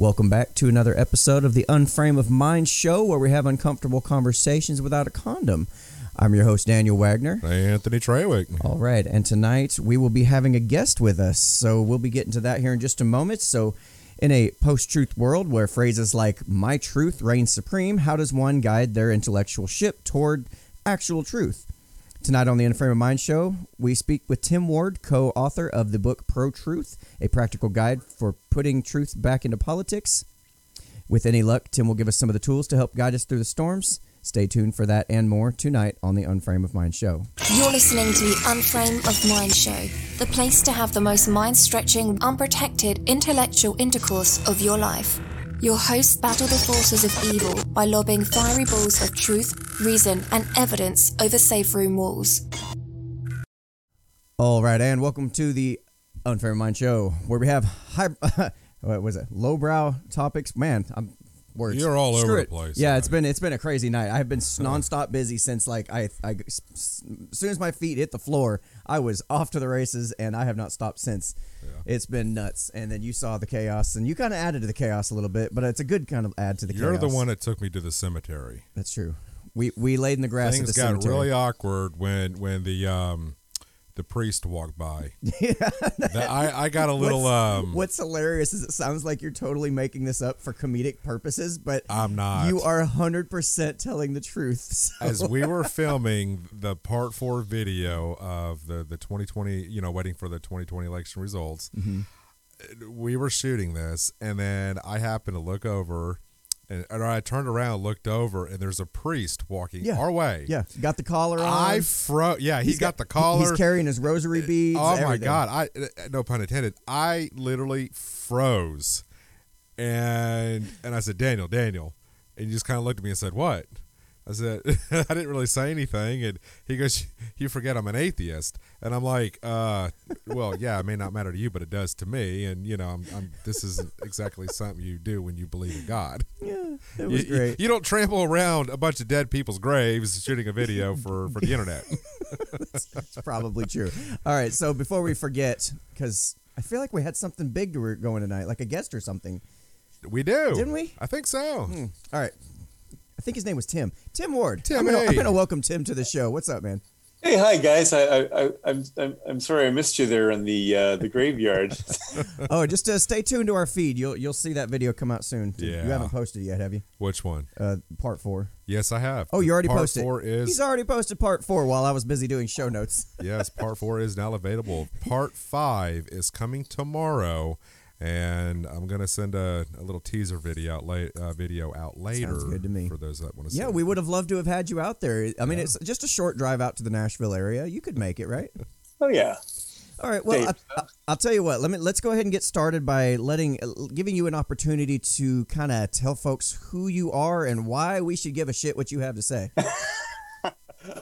Welcome back to another episode of the Unframe of Mind show where we have uncomfortable conversations without a condom. I'm your host, Daniel Wagner. Anthony Trawick. All right, and tonight we will be having a guest with us, so we'll be getting to that here in just a moment. So, in a post truth world where phrases like my truth reigns supreme, how does one guide their intellectual ship toward actual truth? Tonight on the Unframe of Mind show, we speak with Tim Ward, co author of the book Pro Truth, a practical guide for putting truth back into politics. With any luck, Tim will give us some of the tools to help guide us through the storms. Stay tuned for that and more tonight on the Unframe of Mind show. You're listening to the Unframe of Mind show, the place to have the most mind stretching, unprotected intellectual intercourse of your life. Your hosts battle the forces of evil by lobbing fiery balls of truth, reason, and evidence over safe room walls. All right, and welcome to the Unfair Mind Show, where we have high, what was it, lowbrow topics. Man, I'm words. You're all Screw over the place Yeah, it's been it's been a crazy night. I've been nonstop busy since like I, I as soon as my feet hit the floor, I was off to the races, and I have not stopped since. It's been nuts. And then you saw the chaos, and you kind of added to the chaos a little bit, but it's a good kind of add to the chaos. You're the one that took me to the cemetery. That's true. We we laid in the grass Things at the got cemetery. really awkward when when the um the priest walked by. That- I I got a little What's, um. what's hilarious is it sounds like you're totally making this up for comedic purposes, but I'm not. You are hundred percent telling the truth. So- As we were filming the part four video of the the 2020, you know, waiting for the 2020 election results, Mm-hmm. we were shooting this, and then I happened to look over. And, or I turned around, looked over, and there's a priest walking Yeah. our way. yeah, got the collar on. I fro. Yeah, He's he got, the collar. He's carrying his rosary beads. Oh my everything. god! I uh, no pun intended. I literally froze, and and I said, Daniel, Daniel, and he just kind of looked at me and said, "What?" I said, "I didn't really say anything," and he goes, "You forget I'm an atheist," and I'm like, "Uh, well, yeah, it may not matter to you, but it does to me, and you know, I'm, I'm this isn't exactly something you do when you believe in God. Yeah, it was You, great. you don't trample around a bunch of dead people's graves shooting a video for for the internet." It's probably true. All right, so before we forget, because I feel like we had something big to going tonight, like a guest or something. We do, Didn't we? I think so. All right. I think his name was Tim. Tim Ward. Tim, I'm gonna, I'm hey. gonna welcome Tim to the show. What's up, man? Hey, hi guys. I, I, I I'm, I'm, I'm sorry I missed you there in the, uh, the graveyard. Oh, just uh, stay tuned to our feed. You'll you'll see that video come out soon. Yeah. You haven't posted it yet, have you? Which one? Uh, part four. Yes, I have. Oh, you already part posted. Four is He's already posted part four while I was busy doing show notes. yes. Part four is now available. Part five is coming tomorrow, and I'm gonna send a, a little teaser video out late. Uh, video out later. Sounds good to me. For those that want to. Yeah, see. we would have loved to have had you out there. I mean, it's just a short drive out to the Nashville area. You could make it, right? oh yeah. All right. Well, Dave. I, I, I'll tell you what. Let me let's go ahead and get started by letting, uh, giving you an opportunity to kind of tell folks who you are and why we should give a shit what you have to say.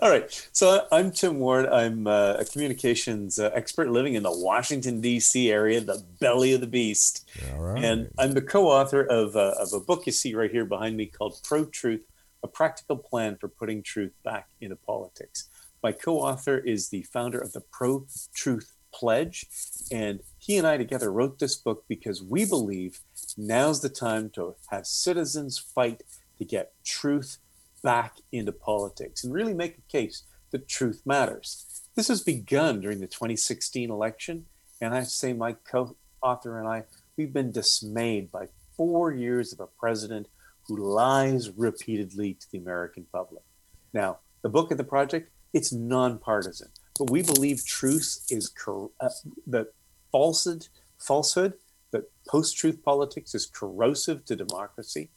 All right. So I'm Tim Ward. I'm uh, a communications uh, expert living in the Washington D.C. area, the belly of the beast. All right. And I'm the co-author of, uh, of a book you see right here behind me called Pro Truth: A Practical Plan for Putting Truth Back into Politics. My co-author is the founder of the Pro Truth Pledge, and he and I together wrote this book because we believe now's the time to have citizens fight to get truth back into politics and really make a case that truth matters. This has begun during the 2016 election, and I say my co-author and I we've been dismayed by four years of a president who lies repeatedly to the American public. Now, the book of the project, it's nonpartisan, but we believe truth is cor- uh, that falsehood, falsehood, that post-truth politics is corrosive to democracy,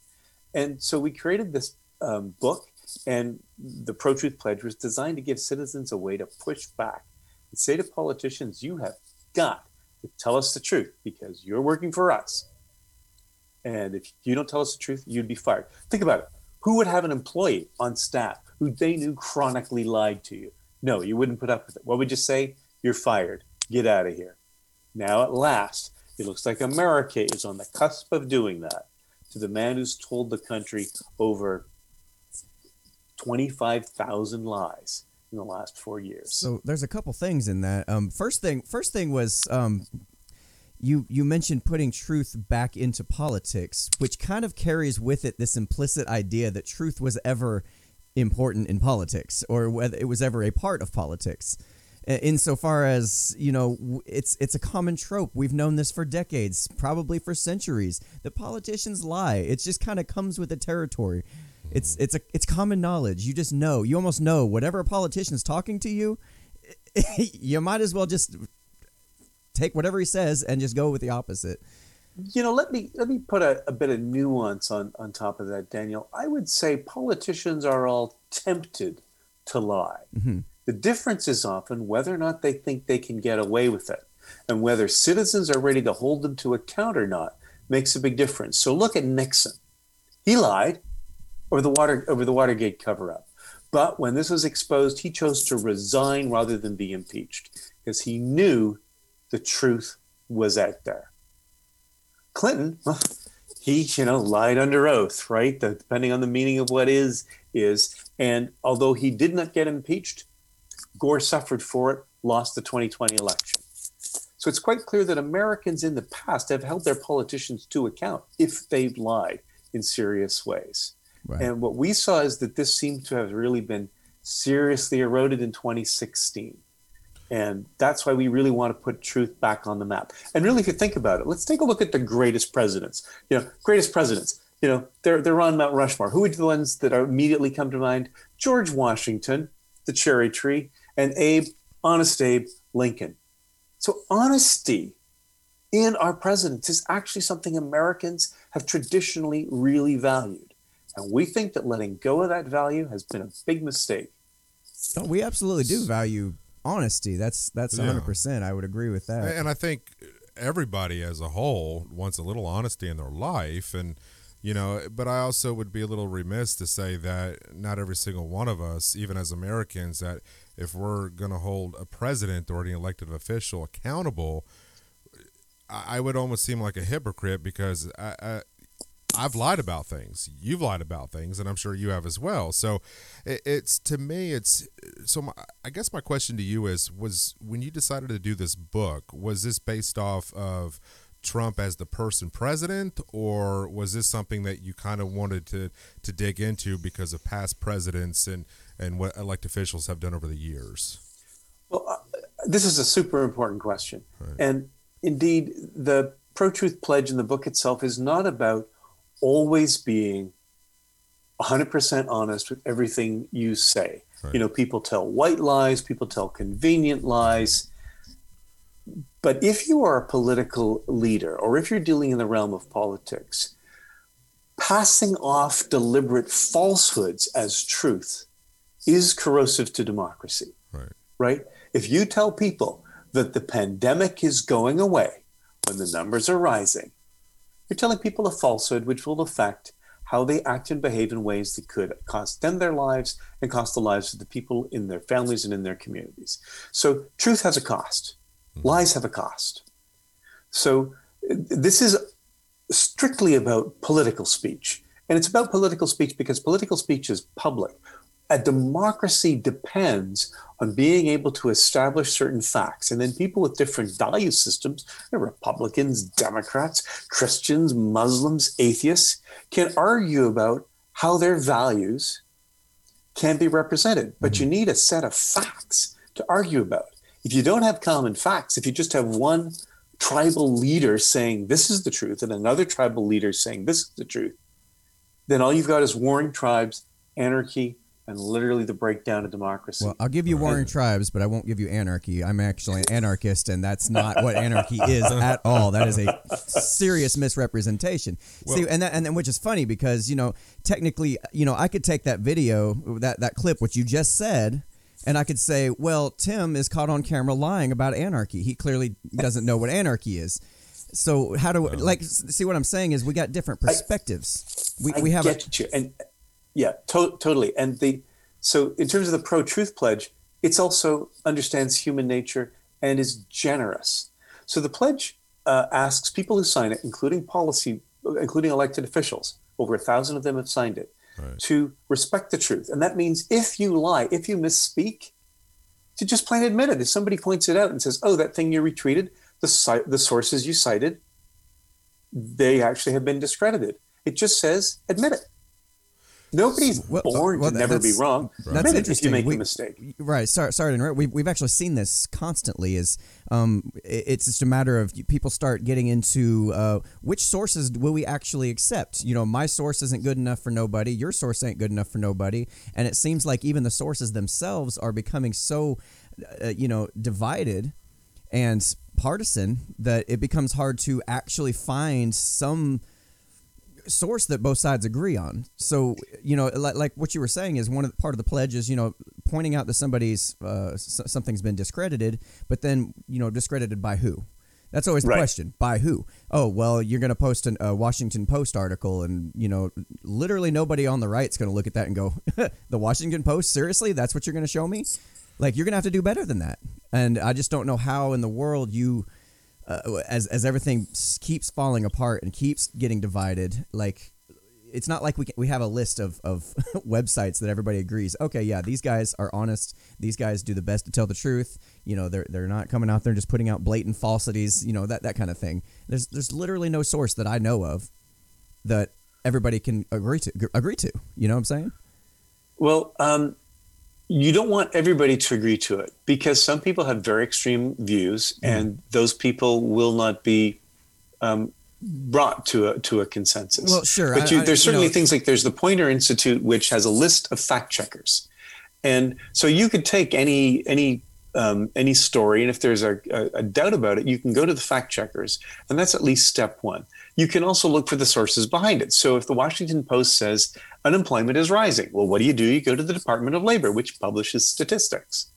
and so we created this um, book, and the Pro Truth Pledge was designed to give citizens a way to push back and say to politicians, "You have got to tell us the truth because you're working for us. And if you don't tell us the truth, you'd be fired. Think about it. Who would have an employee on staff who they knew chronically lied to you? No, you wouldn't put up with it. What would you say? You're fired. Get out of here. Now, at last, it looks like America is on the cusp of doing that to the man who's told the country over 25,000 lies in the last four years. So there's a couple things in that. Um, first thing, first thing was, um, you you mentioned putting truth back into politics, which kind of carries with it this implicit idea that truth was ever important in politics or whether it was ever a part of politics. Insofar as you know, it's it's a common trope. We've known this for decades, probably for centuries. The politicians lie. It just kind of comes with the territory. It's it's a it's common knowledge. You just know. You almost know whatever a politician's talking to you. you might as well just take whatever he says and just go with the opposite. You know, let me let me put a, a bit of nuance on on top of that, Daniel. I would say politicians are all tempted to lie. Mm-hmm. The difference is often whether or not they think they can get away with it, and whether citizens are ready to hold them to account or not makes a big difference. So look at Nixon. He lied over the water over the Watergate cover up. But when this was exposed, he chose to resign rather than be impeached because he knew the truth was out there. Clinton, well, he, you know, lied under oath, right? The, depending on the meaning of what is, is. And although he did not get impeached, Gore suffered for it, lost the 2020 election. So it's quite clear that Americans in the past have held their politicians to account if they've lied in serious ways. Right. And what we saw is that this seemed to have really been seriously eroded in 2016. And that's why we really want to put truth back on the map. And really, if you think about it, let's take a look at the greatest presidents. You know, greatest presidents. You know, they're they're on Mount Rushmore. Who are the ones that are immediately come to mind? George Washington, the cherry tree, and Abe, honest Abe Lincoln. So honesty in our presidents is actually something Americans have traditionally really valued. And we think that letting go of that value has been a big mistake. Oh, we absolutely do value honesty. That's that's yeah. 100%. I would agree with that. And I think everybody as a whole wants a little honesty in their life and you know but i also would be a little remiss to say that not every single one of us even as americans that if we're going to hold a president or an elected official accountable i would almost seem like a hypocrite because I, I I've lied about things. You've lied about things, and I'm sure you have as well. So, it, it's to me, it's so. My, I guess my question to you is: was when you decided to do this book, was this based off of Trump as the person president, or was this something that you kind of wanted to to dig into because of past presidents and and what elected officials have done over the years? Well, uh, this is a super important question, right. and indeed, the pro truth pledge in the book itself is not about always being 100% honest with everything you say. Right. You know, people tell white lies, people tell convenient lies. But if you are a political leader or if you're dealing in the realm of politics, passing off deliberate falsehoods as truth is corrosive to democracy. Right. Right? If you tell people that the pandemic is going away when the numbers are rising, you're telling people a falsehood which will affect how they act and behave in ways that could cost them their lives and cost the lives of the people in their families and in their communities. So truth has a cost. Mm-hmm. Lies have a cost. So this is strictly about political speech. And it's about political speech because political speech is public a democracy depends on being able to establish certain facts. And then people with different value systems, Republicans, Democrats, Christians, Muslims, atheists, can argue about how their values can be represented. But mm-hmm. you need a set of facts to argue about. If you don't have common facts, if you just have one tribal leader saying this is the truth and another tribal leader saying this is the truth, then all you've got is warring tribes, anarchy, and literally the breakdown of democracy. Well, I'll give you warring tribes, but I won't give you anarchy. I'm actually an anarchist, and that's not what anarchy is at all. That is a serious misrepresentation. Well, See, and that, and then, which is funny because you know, technically, you know, I could take that video, that that clip, which you just said. And I could say, well, Tim is caught on camera lying about anarchy. He clearly doesn't know what anarchy is. So how do we, like see what I'm saying is we got different perspectives. I, we, I we have get a, you. and yeah, to- totally. And the so in terms of the pro truth pledge, it's also understands human nature and is generous. So the pledge uh, asks people who sign it, including policy, including elected officials, over a thousand of them have signed it, right. to respect the truth. And that means if you lie, if you misspeak, to just plain admit it. If somebody points it out and says, "Oh, that thing you retweeted, the the sources you cited, they actually have been discredited. It just says admit it. Nobody's Well, born well, to never be wrong. That's it if interesting. you make We- a mistake. Right. Sorry, sorry to interrupt. We've, we've actually seen this constantly. Is um, it's just a matter of people start getting into uh, which sources will we actually accept? You know, my source isn't good enough for nobody. Your source ain't good enough for nobody. And it seems like even the sources themselves are becoming so, uh, you know, divided and partisan that it becomes hard to actually find some source that both sides agree on. So, you know, like, like what you were saying is one of the, part of the pledge is, you know, pointing out that somebody's uh, s- something's been discredited, but then, you know, discredited by who? That's always the Right. question. By who? Oh, well, you're going to post an, a Washington Post article, and you know, literally nobody on the right's going to look at that and go, "The Washington Post? Seriously? That's what you're going to show me?" Like, you're going to have to do better than that. And I just don't know how in the world you uh, as as everything keeps falling apart and keeps getting divided, like it's not like we can, we have a list of of websites that everybody agrees. Okay, yeah, these guys are honest. These guys do the best to tell the truth. You know, they're they're not coming out there and just putting out blatant falsities. You know that that kind of thing. There's there's literally no source that I know of that everybody can agree to agree to. You know what I'm saying? Well, um, you don't want everybody to agree to it because some people have very extreme views, Mm-hmm. and those people will not be um, brought to a to a consensus. Well, sure, but you, I- there's you certainly know- things like there's the Poynter Institute, which has a list of fact checkers, and so you could take any any um, any story, and if there's a, a, a doubt about it, you can go to the fact checkers, and that's at least step one. You can also look for the sources behind it. So if the Washington Post says unemployment is rising, well, what do you do? You go to the Department of Labor, which publishes statistics.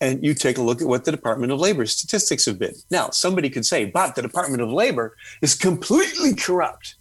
And you take a look at what the Department of Labor statistics have been. Now, somebody could say, but the Department of Labor is completely corrupt.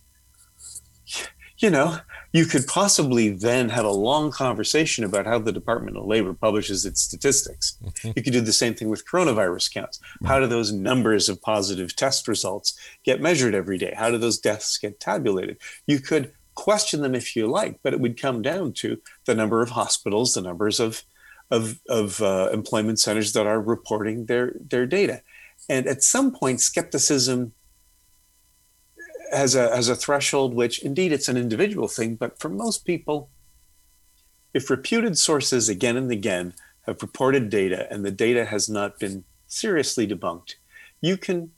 You know, you could possibly then have a long conversation about how the Department of Labor publishes its statistics. Mm-hmm. You could do the same thing with coronavirus counts. Mm-hmm. How do those numbers of positive test results get measured every day? How do those deaths get tabulated? You could question them if you like, but it would come down to the number of hospitals, the numbers of of, of uh, employment centers that are reporting their their data, and at some point, skepticism has a has a threshold which indeed it's an individual thing, but for most people, if reputed sources again and again have reported data and the data has not been seriously debunked, you can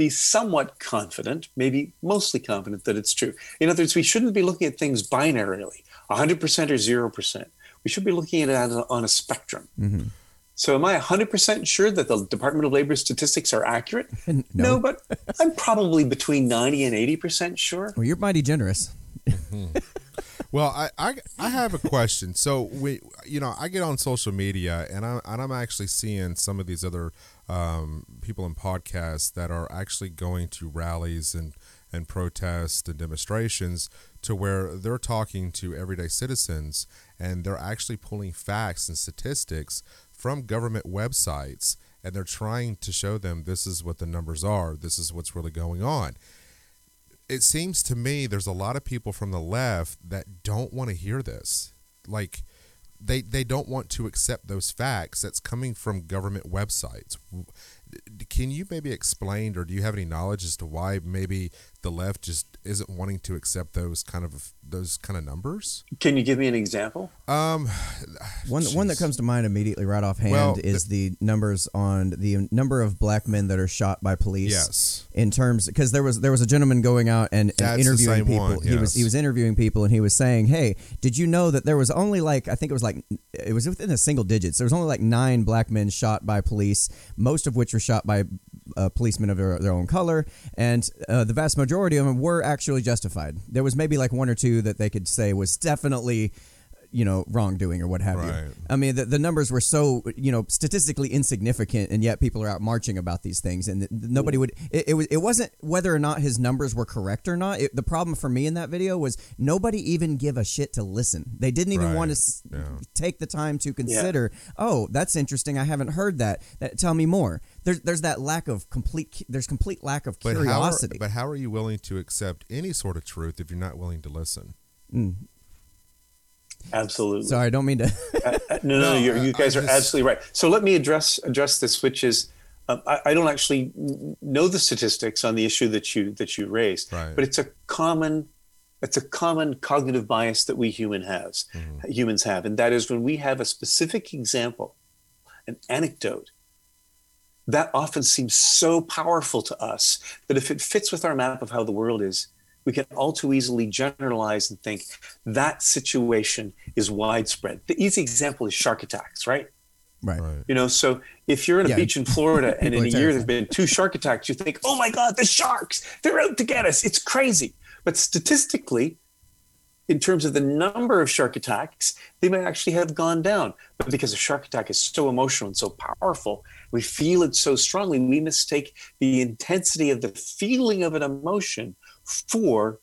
be somewhat confident, maybe mostly confident that it's true. In other words, we shouldn't be looking at things binarily, 100% or 0%. We should be looking at it on a, on a spectrum. Mm-hmm. So, am I 100% sure that the Department of Labor statistics are accurate? No. No, but I'm probably between 90 and 80% sure. Well, you're mighty generous. Mm-hmm. Well, I, I, I have a question. So we, you know, I get on social media and I and I'm actually seeing some of these other um, people in podcasts that are actually going to rallies and and protests and demonstrations to where they're talking to everyday citizens and they're actually pulling facts and statistics from government websites and they're trying to show them this is what the numbers are, this is what's really going on it seems to me there's a lot of people from the left that don't want to hear this. Like they they don't want to accept those facts that's coming from government websites. Can you maybe explain or do you have any knowledge as to why maybe the left just isn't wanting to accept those kind of those kind of numbers? Can you give me an example? Um One one that comes to mind immediately right offhand Well, is the numbers on the number of black men that are shot by police. Yes. In terms, because there was there was a gentleman going out and, and interviewing people. one, He was he was interviewing people and he was saying, "Hey, did you know that there was only like I think it was like it was within the single digits. There was only like nine black men shot by police, most of which were shot by uh, policemen of their, their own color, and uh, the vast majority of them were actually justified. There was maybe like one or two that they could say was definitely." You know, wrongdoing or what have Right. you. I mean, the, the numbers were so you know statistically insignificant, and yet people are out marching about these things, and th- nobody would. It, it was. It wasn't whether or not his numbers were correct or not. It, the problem for me in that video was nobody even give a shit to listen. They didn't even Right. want to s- Yeah. take the time to consider. Oh, that's interesting. I haven't heard that. that. Tell me more. There's there's that lack of complete. There's complete lack of but how are, curiosity. but how are you willing to accept any sort of truth if you're not willing to listen? Mm. Absolutely. Sorry, I don't mean to. Uh, no, no, No, I- you guys are just- absolutely right. So let me address address this, which is Um, I, I don't actually know the statistics on the issue that you that you raised, Right. but it's a common it's a common cognitive bias that we human has Mhm. humans have, and that is when we have a specific example, an anecdote that often seems so powerful to us that if it fits with our map of how the world is, we can all too easily generalize and think that situation is widespread. The easy example is shark attacks, right? Right. Right. You know, so if you're in a Yeah. beach in Florida and in a year there've been two shark attacks, you think, oh my God, the sharks, they're out to get us. It's crazy. But statistically, in terms of the number of shark attacks, they might actually have gone down. But because a shark attack is so emotional and so powerful, we feel it so strongly, we mistake the intensity of the feeling of an emotion for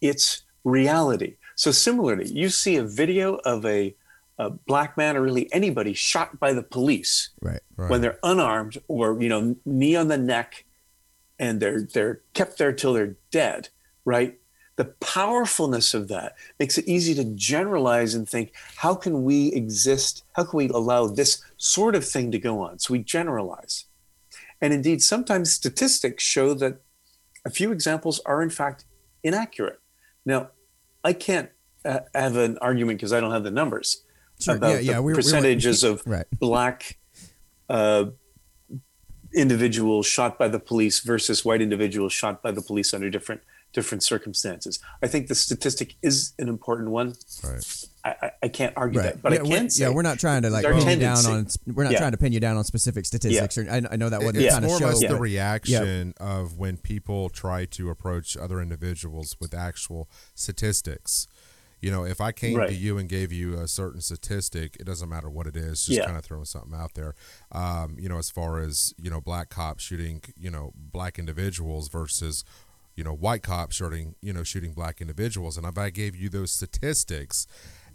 its reality. So similarly, you see a video of a, a black man or really anybody shot by the police Right. Right. when they're unarmed or you know knee on the neck and they're they're kept there till they're dead right the powerfulness of that makes it easy to generalize and think how can we exist how can we allow this sort of thing to go on so we generalize and indeed sometimes statistics show that a few examples are in fact inaccurate now i can't uh, have an argument because i don't have the numbers Sure. about yeah, yeah. the we- we- percentages of Right. black uh, individuals shot by the police versus white individuals shot by the police under different different circumstances. I think the statistic is an important one. Right. I, I, I can't argue Right. that, but yeah, I we're, can say yeah, we're not trying to like our pin you down on. We're not Yeah. trying to pin you down on specific statistics. Or, I, I know that wasn't it's the kind more of or show. less the but- reaction of when people try to approach other individuals with actual statistics. You know, if I came Right. to you and gave you a certain statistic, it doesn't matter what it is, just Yeah. kind of throwing something out there. Um, you know, as far as, you know, black cops shooting, you know, black individuals versus, you know, white cops shooting, you know, shooting black individuals. And if I gave you those statistics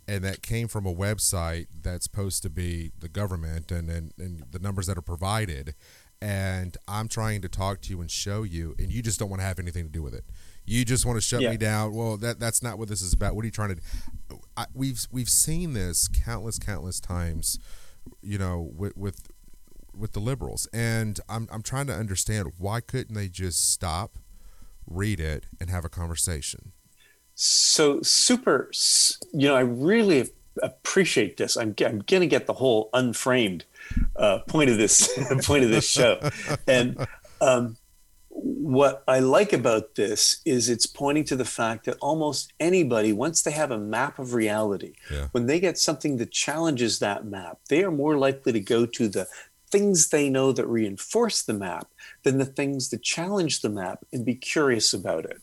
and that came from a website that's supposed to be the government and, and, and the numbers that are provided, and I'm trying to talk to you and show you, and you just don't want to have anything to do with it. You just want to shut Yeah. me down. Well, that that's not what this is about. What are you trying to? I, we've we've seen this countless countless times, you know, with with with the liberals, and I'm I'm trying to understand why couldn't they just stop, read it, and have a conversation? So super. You know, I really appreciate this. I'm I'm gonna get the whole unframed uh, point of this point of this show, and um, what I like about this is it's pointing to the fact that almost anybody, once they have a map of reality, Yeah. when they get something that challenges that map, they are more likely to go to the things they know that reinforce the map than the things that challenge the map and be curious about it.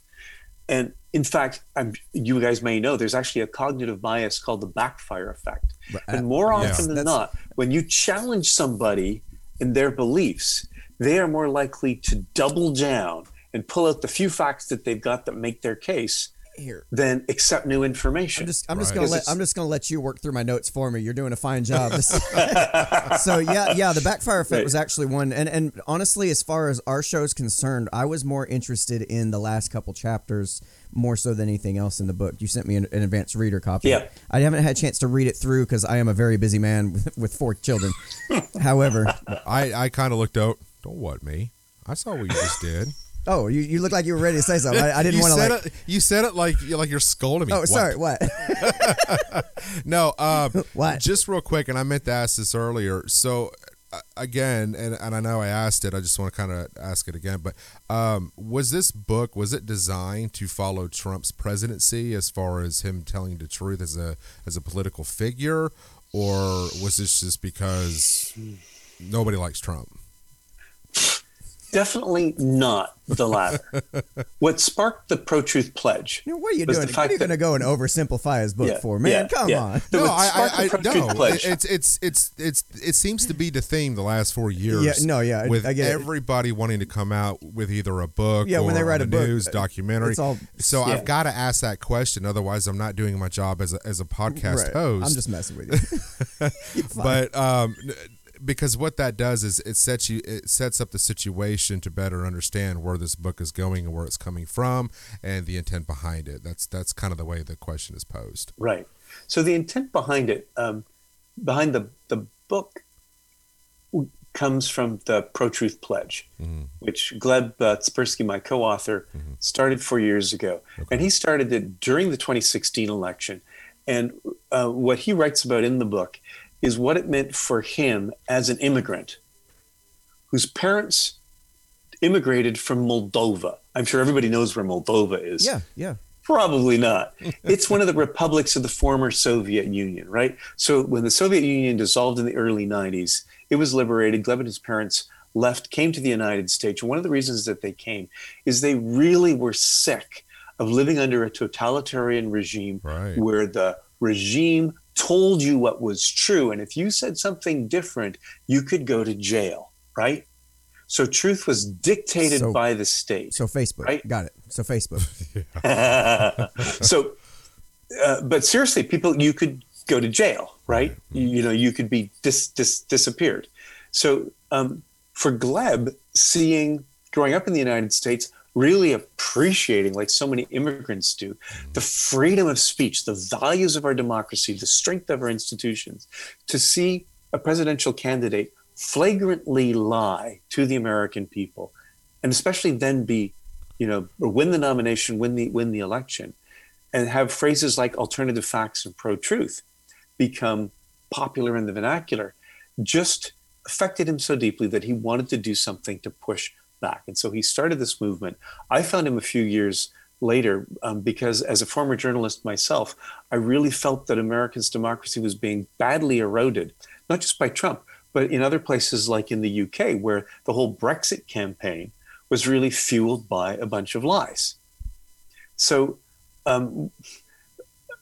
And in fact, I'm, you guys may know there's actually a cognitive bias called the backfire effect. And more yeah. often than That's- not, when you challenge somebody in their beliefs, they are more likely to double down and pull out the few facts that they've got that make their case Here. than accept new information. I'm just I'm just gonna let I'm just gonna let you work through my notes for me. You're doing a fine job. So yeah, yeah, the backfire effect Right. was actually one, and and honestly, as far as our show's concerned, I was more interested in the last couple chapters more so than anything else in the book. You sent me an, an advanced reader copy. Yeah. I haven't had a chance to read it through because I am a very busy man with, with four children. However, I I kind of looked out. Don't what me. I saw what you just did. Oh, you, you look like you were ready to say something. I, I didn't want to like. it. You said it like like you're scolding me. Oh, What? sorry. What? No, um, What? Just real quick, and I meant to ask this earlier. So uh, again, and, and I know I asked it. I just want to kind of ask it again. But um, was this book was it designed to follow Trump's presidency as far as him telling the truth as a as a political figure, or was this just because nobody likes Trump? Definitely not the latter. what sparked the pro truth pledge? You know, what are you doing? the What are you going to go and oversimplify his book Yeah, for, man? yeah, Come yeah. on. The- No, I, sparked I, I the Pro Truth no. Pledge- It's it's it's it's it seems to be the theme the last four years. Yeah, no, yeah, with I get it. everybody wanting to come out with either a book, Yeah, or when they write on a book, news uh, documentary. it's all- so Yeah. I've got to ask that question, otherwise I'm not doing my job as a as a podcast Right. host. I'm just messing with you. But um, n- because what that does is it sets you it sets up the situation to better understand where this book is going and where it's coming from and the intent behind it. That's that's kind of the way the question is posed. Right. So the intent behind it, um, behind the the book, comes from the Pro Truth Pledge, which Gleb uh, my co author, started four years ago. And he started it during the 2016 election. And uh, what he writes about in the book is what it meant for him as an immigrant whose parents immigrated from Moldova. I'm sure everybody knows where Moldova is. Yeah, yeah. Probably not. It's one of the republics of the former Soviet Union, right? So when the Soviet Union dissolved in the early 90s, it was liberated. Gleb and his parents left, came to the United States. One of the reasons that they came is they really were sick of living under a totalitarian regime Right. where the regime told you what was true. And if you said something different, you could go to jail, right? So truth was dictated So- by the state. So Facebook, Right. got it. So Facebook. so, uh, but seriously, people, you could go to jail, right? You, you know, you could be dis, dis, disappeared. So, um, for Gleb, seeing growing up in the United States, really appreciating, like so many immigrants do, the freedom of speech, the values of our democracy, the strength of our institutions, to see a presidential candidate flagrantly lie to the American people, and especially then be, you know, win the nomination, win the win the election, and have phrases like alternative facts and pro-truth become popular in the vernacular, just affected him so deeply that he wanted to do something to push back. And so he started this movement. I found him a few years later um, because, as a former journalist myself, I really felt that Americans' democracy was being badly eroded, not just by Trump, but in other places like in the UK, where the whole Brexit campaign was really fueled by a bunch of lies. So, um,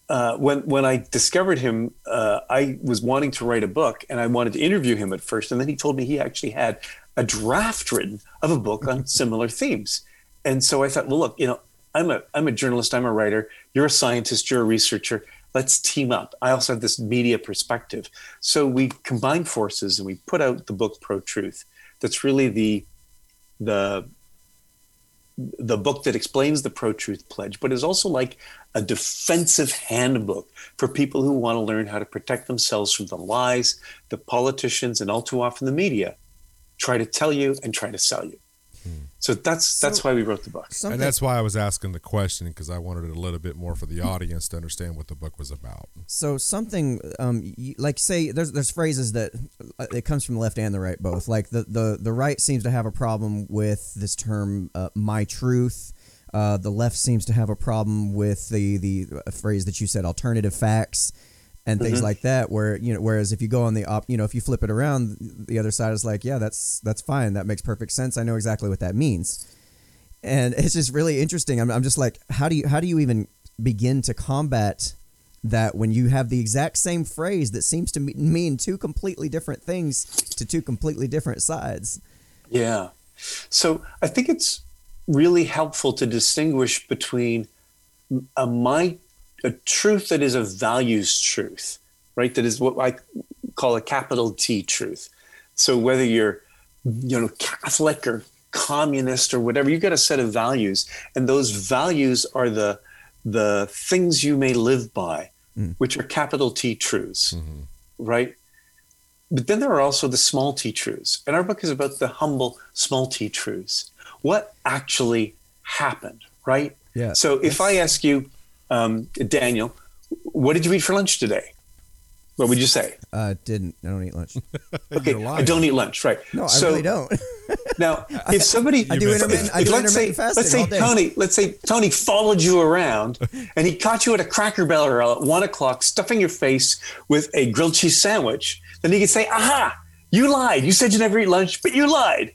uh, when when I discovered him, uh, I was wanting to write a book, and I wanted to interview him at first, and then he told me he actually had a draft written of a book on similar themes, and so I thought, well, look, you know, I'm a I'm a journalist, I'm a writer, you're a scientist, you're a researcher. Let's team up. I also have this media perspective, so we combined forces and we put out the book Pro Truth. That's really the the the book that explains the pro truth pledge, but is also like a defensive handbook for people who want to learn how to protect themselves from the lies the politicians and all too often the media try to tell you and try to sell you. So that's that's So- why we wrote the book. Something, And that's why I was asking the question because I wanted it a little bit more for the audience to understand what the book was about. so something um y- like say there's there's phrases that uh, it comes from the left and the right both. Like the the the right seems to have a problem with this term uh, "my truth." Uh, the left seems to have a problem with the the uh, phrase that you said alternative facts and things mm-hmm. like that where you know whereas if you go on the op you know if you flip it around the other side is like yeah that's that's fine. That makes perfect sense. I know exactly what that means. And it's just really interesting. I'm, I'm just like how do you how do you even begin to combat that when you have the exact same phrase that seems to mean two completely different things to two completely different sides? Yeah. So I think it's really helpful to distinguish between a my a truth that is a values truth, right? That is what I call a capital T truth. So whether you're you know Catholic or communist or whatever, you've got a set of values, and those values are the the things you may live by, hmm. which are capital T truths, mm-hmm. right? But then there are also the small t truths. And our book is about the humble small t truths. What actually happened, right? Yeah. So if I ask you, um, Daniel, what did you eat for lunch today? What would you say? uh didn't i don't eat lunch Okay, I don't eat lunch, right? no i so really don't now, if somebody, I do if- I do let's say, let's say. Tony, let's say Tony followed you around and he caught you at a Cracker Barrel at one o'clock, stuffing your face with a grilled cheese sandwich, then he could say, "Aha, you lied. You said you never eat lunch, but you lied."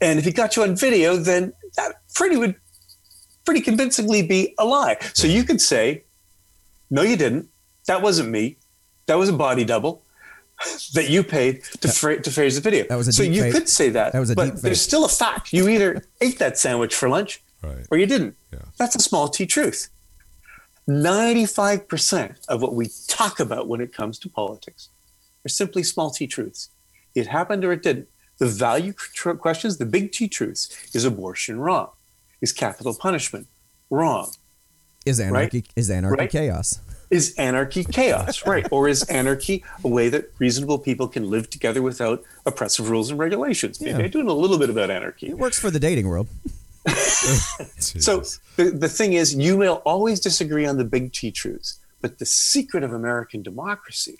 And if he got you on video, then that pretty would pretty convincingly be a lie. So you could say, "No, you didn't. That wasn't me. That was a body double." That you paid to fra- to phrase the video. That was a so deep you fake. could say that. That was a but deep fake. there's still a fact. You either ate that sandwich for lunch Right. or you didn't. Yeah. That's a small t truth. 95% of what we talk about when it comes to politics are simply small t truths. It happened or it didn't. The value tr- questions, the big T truths, is abortion wrong? Is capital punishment wrong? Is anarchy Right? is anarchy Right? chaos? Is anarchy chaos, right? Or is anarchy a way that reasonable people can live together without oppressive rules and regulations? Maybe Yeah. I do know a little bit about anarchy. It works for the dating world. So the, the thing is, you will always disagree on the big T truths, but the secret of American democracy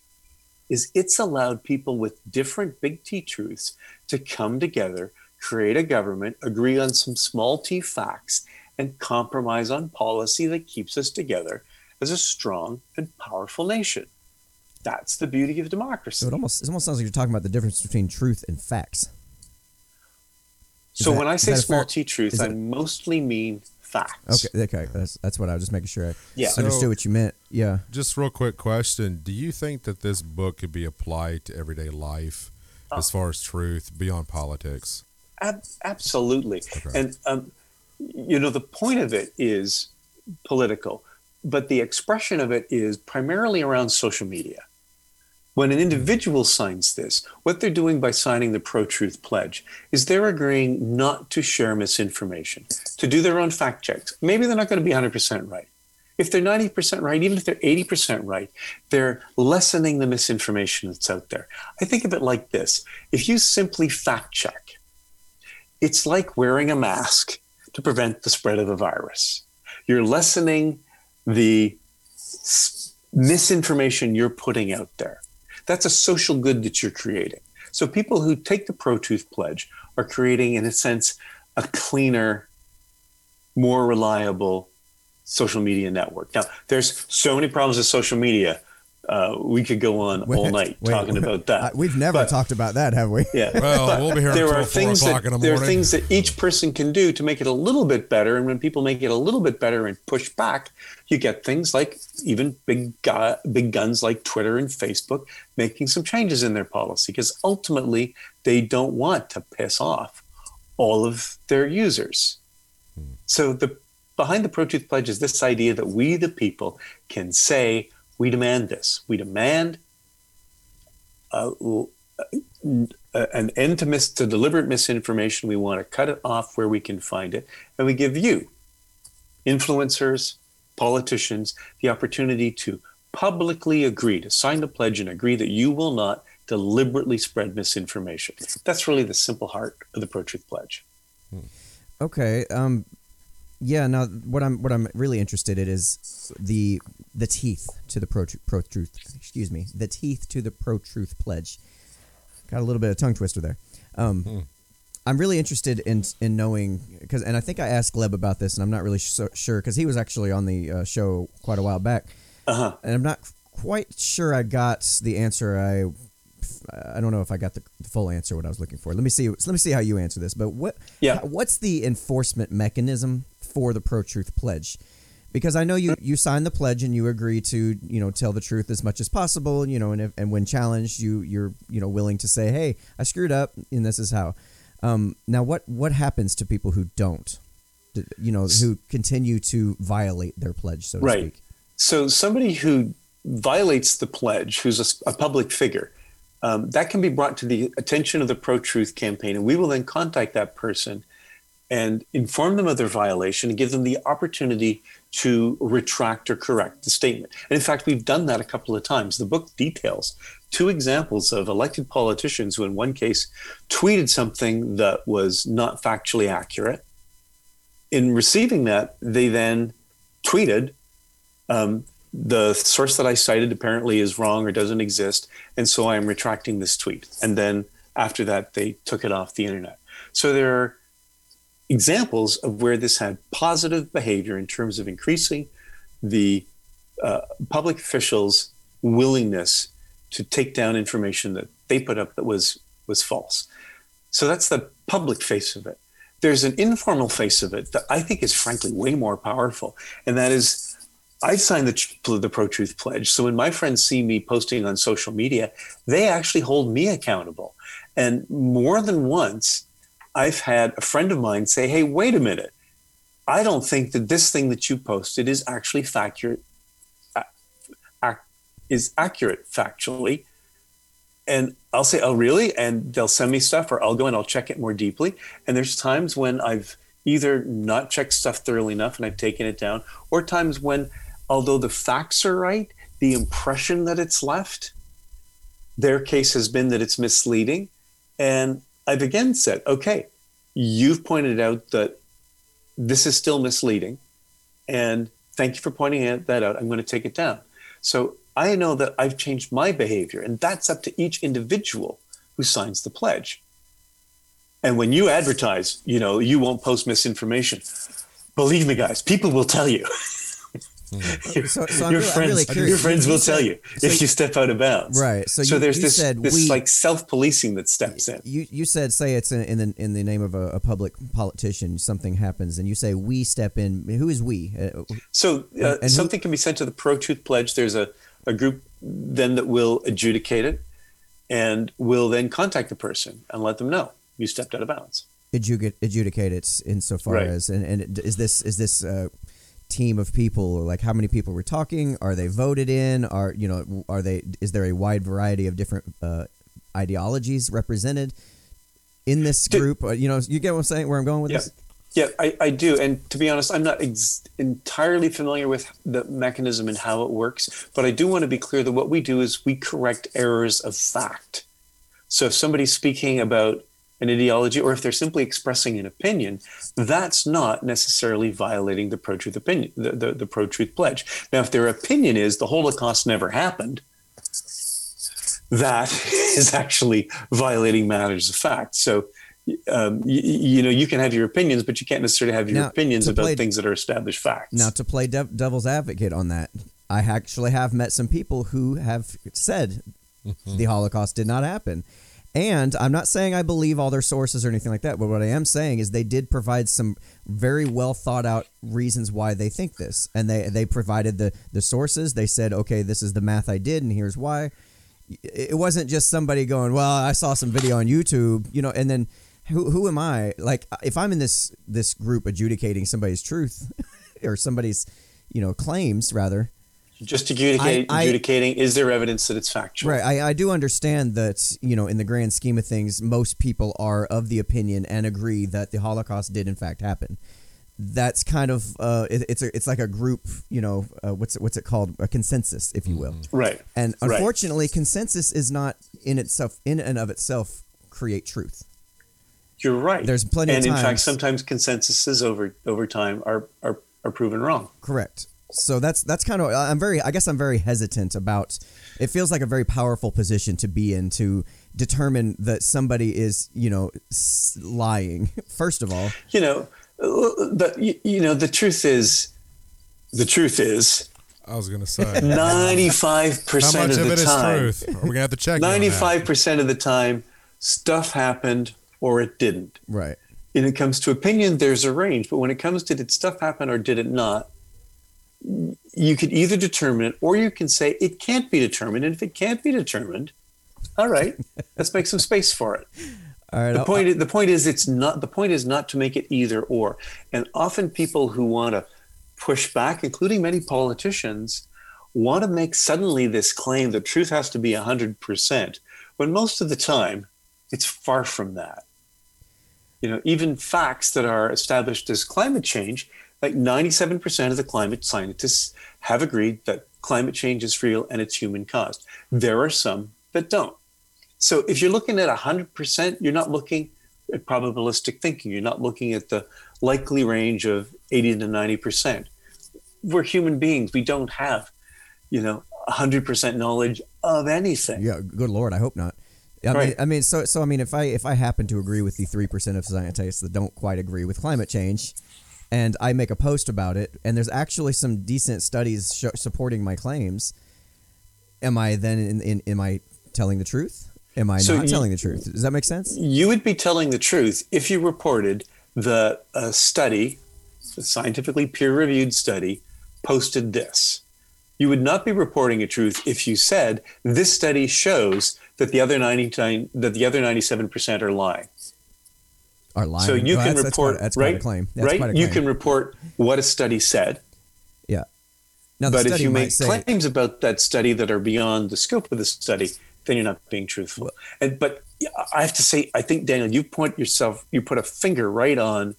is it's allowed people with different big T truths to come together, create a government, agree on some small T facts, and compromise on policy that keeps us together as a strong and powerful nation. That's the beauty of democracy. So it almost it almost sounds like you're talking about the difference between truth and facts. So that- when I say small fair- T truth, I that- mostly mean facts. Okay, okay, that's that's what I was just making sure I Yeah. understood So- what you meant. Yeah. Just real quick question: Do you think that this book could be applied to everyday life, Oh. as far as truth beyond politics? Ab- absolutely. Okay. And um, you know, the point of it is political, but the expression of it is primarily around social media. When an individual signs this, what they're doing by signing the pro truth pledge is they're agreeing not to share misinformation, to do their own fact checks. Maybe they're not going to be 100% right. If they're 90% right, even if they're 80% right, they're lessening the misinformation that's out there. I think of it like this if you simply fact check, it's like wearing a mask to prevent the spread of a virus. You're lessening the misinformation you're putting out there. That's a social good that you're creating. So people who take the Pro Truth Pledge are creating, in a sense, a cleaner, more reliable social media network. Now, there's so many problems with social media. Uh, we could go on all night wait, talking about that. We've never But- talked about that, have we? yeah. Well, But we'll be here there until are four things o'clock that, in the There are things that each person can do to make it a little bit better, and when people make it a little bit better and push back, you get things like even big gu- big guns like Twitter and Facebook making some changes in their policy because ultimately they don't want to piss off all of their users. So the behind the Pro Truth Pledge is this idea that we, the people, can say we demand this. We demand uh, an end to, mis- to deliberate misinformation. We want to cut it off where we can find it, and we give you, influencers, politicians, the opportunity to publicly agree to sign the pledge and agree that you will not deliberately spread misinformation. That's really the simple heart of the Pro Truth Pledge. Okay. Um, yeah. Now, what I'm what I'm really interested in is the the teeth to the pro pro truth. Excuse me. The teeth to the pro truth pledge. Got a little bit of tongue twister there. Um, I'm really interested in in knowing because, and I think I asked Gleb about this, and I'm not really so, sure because he was actually on the uh, show quite a while back, Uh-huh. and I'm not quite sure I got the answer I. I don't know if I got the, the full answer what I was looking for. Let me see. Let me see how you answer this. But what? Yeah. What's the enforcement mechanism for the pro truth pledge? Because I know you you signed the pledge and you agree to you know tell the truth as much as possible. You know, and if, and when challenged, you you're you know willing to say, hey, I screwed up, and this is how. Um, now, what what happens to people who don't? You know, who continue to violate their pledge, so to Right. speak. So somebody who violates the pledge, who's a public figure, um, that can be brought to the attention of the Pro Truth campaign, and we will then contact that person and inform them of their violation and give them the opportunity to retract or correct the statement. And in fact, we've done that a couple of times. The book details two examples of elected politicians who, in one case, tweeted something that was not factually accurate. In receiving that, they then tweeted um, the source that I cited apparently is wrong or doesn't exist, and so I'm retracting this tweet. And then after that, they took it off the internet. So there are examples of where this had positive behavior in terms of increasing the uh, public officials' willingness to take down information that they put up that was was false. So that's the public face of it. There's an informal face of it that I think is frankly way more powerful, and that is I've signed the, the Pro Truth Pledge. So when my friends see me posting on social media, they actually hold me accountable. And more than once, I've had a friend of mine say, Hey, wait a minute. I don't think that this thing that you posted is actually factual, uh, is accurate factually. And I'll say, Oh, really? And they'll send me stuff, or I'll go and I'll check it more deeply. And there's times when I've either not checked stuff thoroughly enough and I've taken it down, or times when, although the facts are right, the impression that it's left, their case has been that it's misleading. And I've again said, okay, you've pointed out that this is still misleading. And thank you for pointing that out. I'm going to take it down. So I know that I've changed my behavior, and that's up to each individual who signs the pledge. And when you advertise, you know, you won't post misinformation. Believe me, guys, people will tell you. your, So- so your really- friends, really your friends will tell you so if you step out of bounds. Right. So So, you- there's you this, said this we- like self-policing that steps in. You you said say it's in, in the in the name of a, a public politician something happens and you say we step in. Who is we? Uh, So uh, And who- something can be sent to the Pro Truth Pledge. There's a, a group then that will adjudicate it and will then contact the person and let them know you stepped out of bounds. adjudicate adjudicate it insofar Right. as and, and is this is this uh, team of people like how many people were talking? Are they voted in? Are you know are they is there a wide variety of different uh, ideologies represented in this group? Uh, you know you get what I'm saying? Where I'm going with Yeah. this? Yeah, I, I do. And to be honest, I'm not ex- entirely familiar with the mechanism and how it works, but I do want to be clear that what we do is we correct errors of fact. So if somebody's speaking about an ideology or if they're simply expressing an opinion, that's not necessarily violating the pro truth opinion, the, the, the pro truth pledge. Now, if their opinion is the Holocaust never happened, that is actually violating matters of fact. So, um, you, you know, you can have your opinions, but you can't necessarily have your Now, opinions about play- things that are established facts. Now, to play dev- devil's advocate on that, I actually have met some people who have said the Holocaust did not happen. And I'm not saying I believe all their sources or anything like that, but what I am saying is they did provide some very well thought out reasons why they think this. And they, they provided the, the sources. They said, okay, this is the math I did, and here's why. It wasn't just somebody going, well, I saw some video on YouTube, you know, and then who, who am I? Like, if I'm in this this group adjudicating somebody's truth or somebody's, you know, claims rather, Just adjudicate, I- I- adjudicating, is there evidence that it's factual? Right. I, I do understand that, you know, in the grand scheme of things, most people are of the opinion and agree that the Holocaust did in fact happen. That's kind of uh, it, it's a, it's like a group, you know, uh, what's it, what's it called, a consensus, if you will. Right. And Right. unfortunately, consensus is not in itself, in and of itself, create truth. You're right. There's plenty of and in fact, sometimes consensuses over over time are are, are proven wrong. Correct. So that's that's kind of I'm very I guess I'm very hesitant about. It feels like a very powerful position to be in to determine that somebody is you know lying. First of all, You know, the you, you know the truth is, the truth is, I was gonna say. ninety five How percent much of of the it is time, truth? We're gonna have to check. you on that. ninety five percent of the time, stuff happened or it didn't. right? When it comes to opinion, there's a range, but when it comes to did stuff happen or did it not, you could either determine it or you can say it can't be determined. And if it can't be determined, all right, let's make some space for it. All right. The I'll- point, the point is, it's not. The point is not to make it either or. And often, people who want to push back, including many politicians, want to make suddenly this claim that truth has to be hundred percent, when most of the time, it's far from that. You know, even facts that are established as climate change, like ninety-seven percent of the climate scientists have agreed that climate change is real and it's human caused. There are some that don't. So if you're looking at 100%, you're not looking at probabilistic thinking. You're not looking at the likely range of 80 to 90%. We're human beings. We don't have, you know, 100% knowledge of anything. yeah. Good lord. I hope not. I mean, Right. I mean, so so I mean, if I if I happen to agree with the three percent of scientists that don't quite agree with climate change, and I make a post about it, and there's actually some decent studies sh- supporting my claims, am I then in, in am I telling the truth? Am I So not you- telling the truth? Does that make sense? You would be telling the truth if you reported the uh, study, the scientifically peer reviewed study, posted this. You would not be reporting a truth if you said this study shows that the other 99 that the other 97% are lying. Are lying? So you Well, can that's, that's quite- report That's quite, right, a claim. That's right? a You can report what a study said, Yeah. Now the but if you make say, claims about that study that are beyond the scope of the study, then you're not being truthful. And but I have to say, I think Daniel, you point yourself, you put a finger right on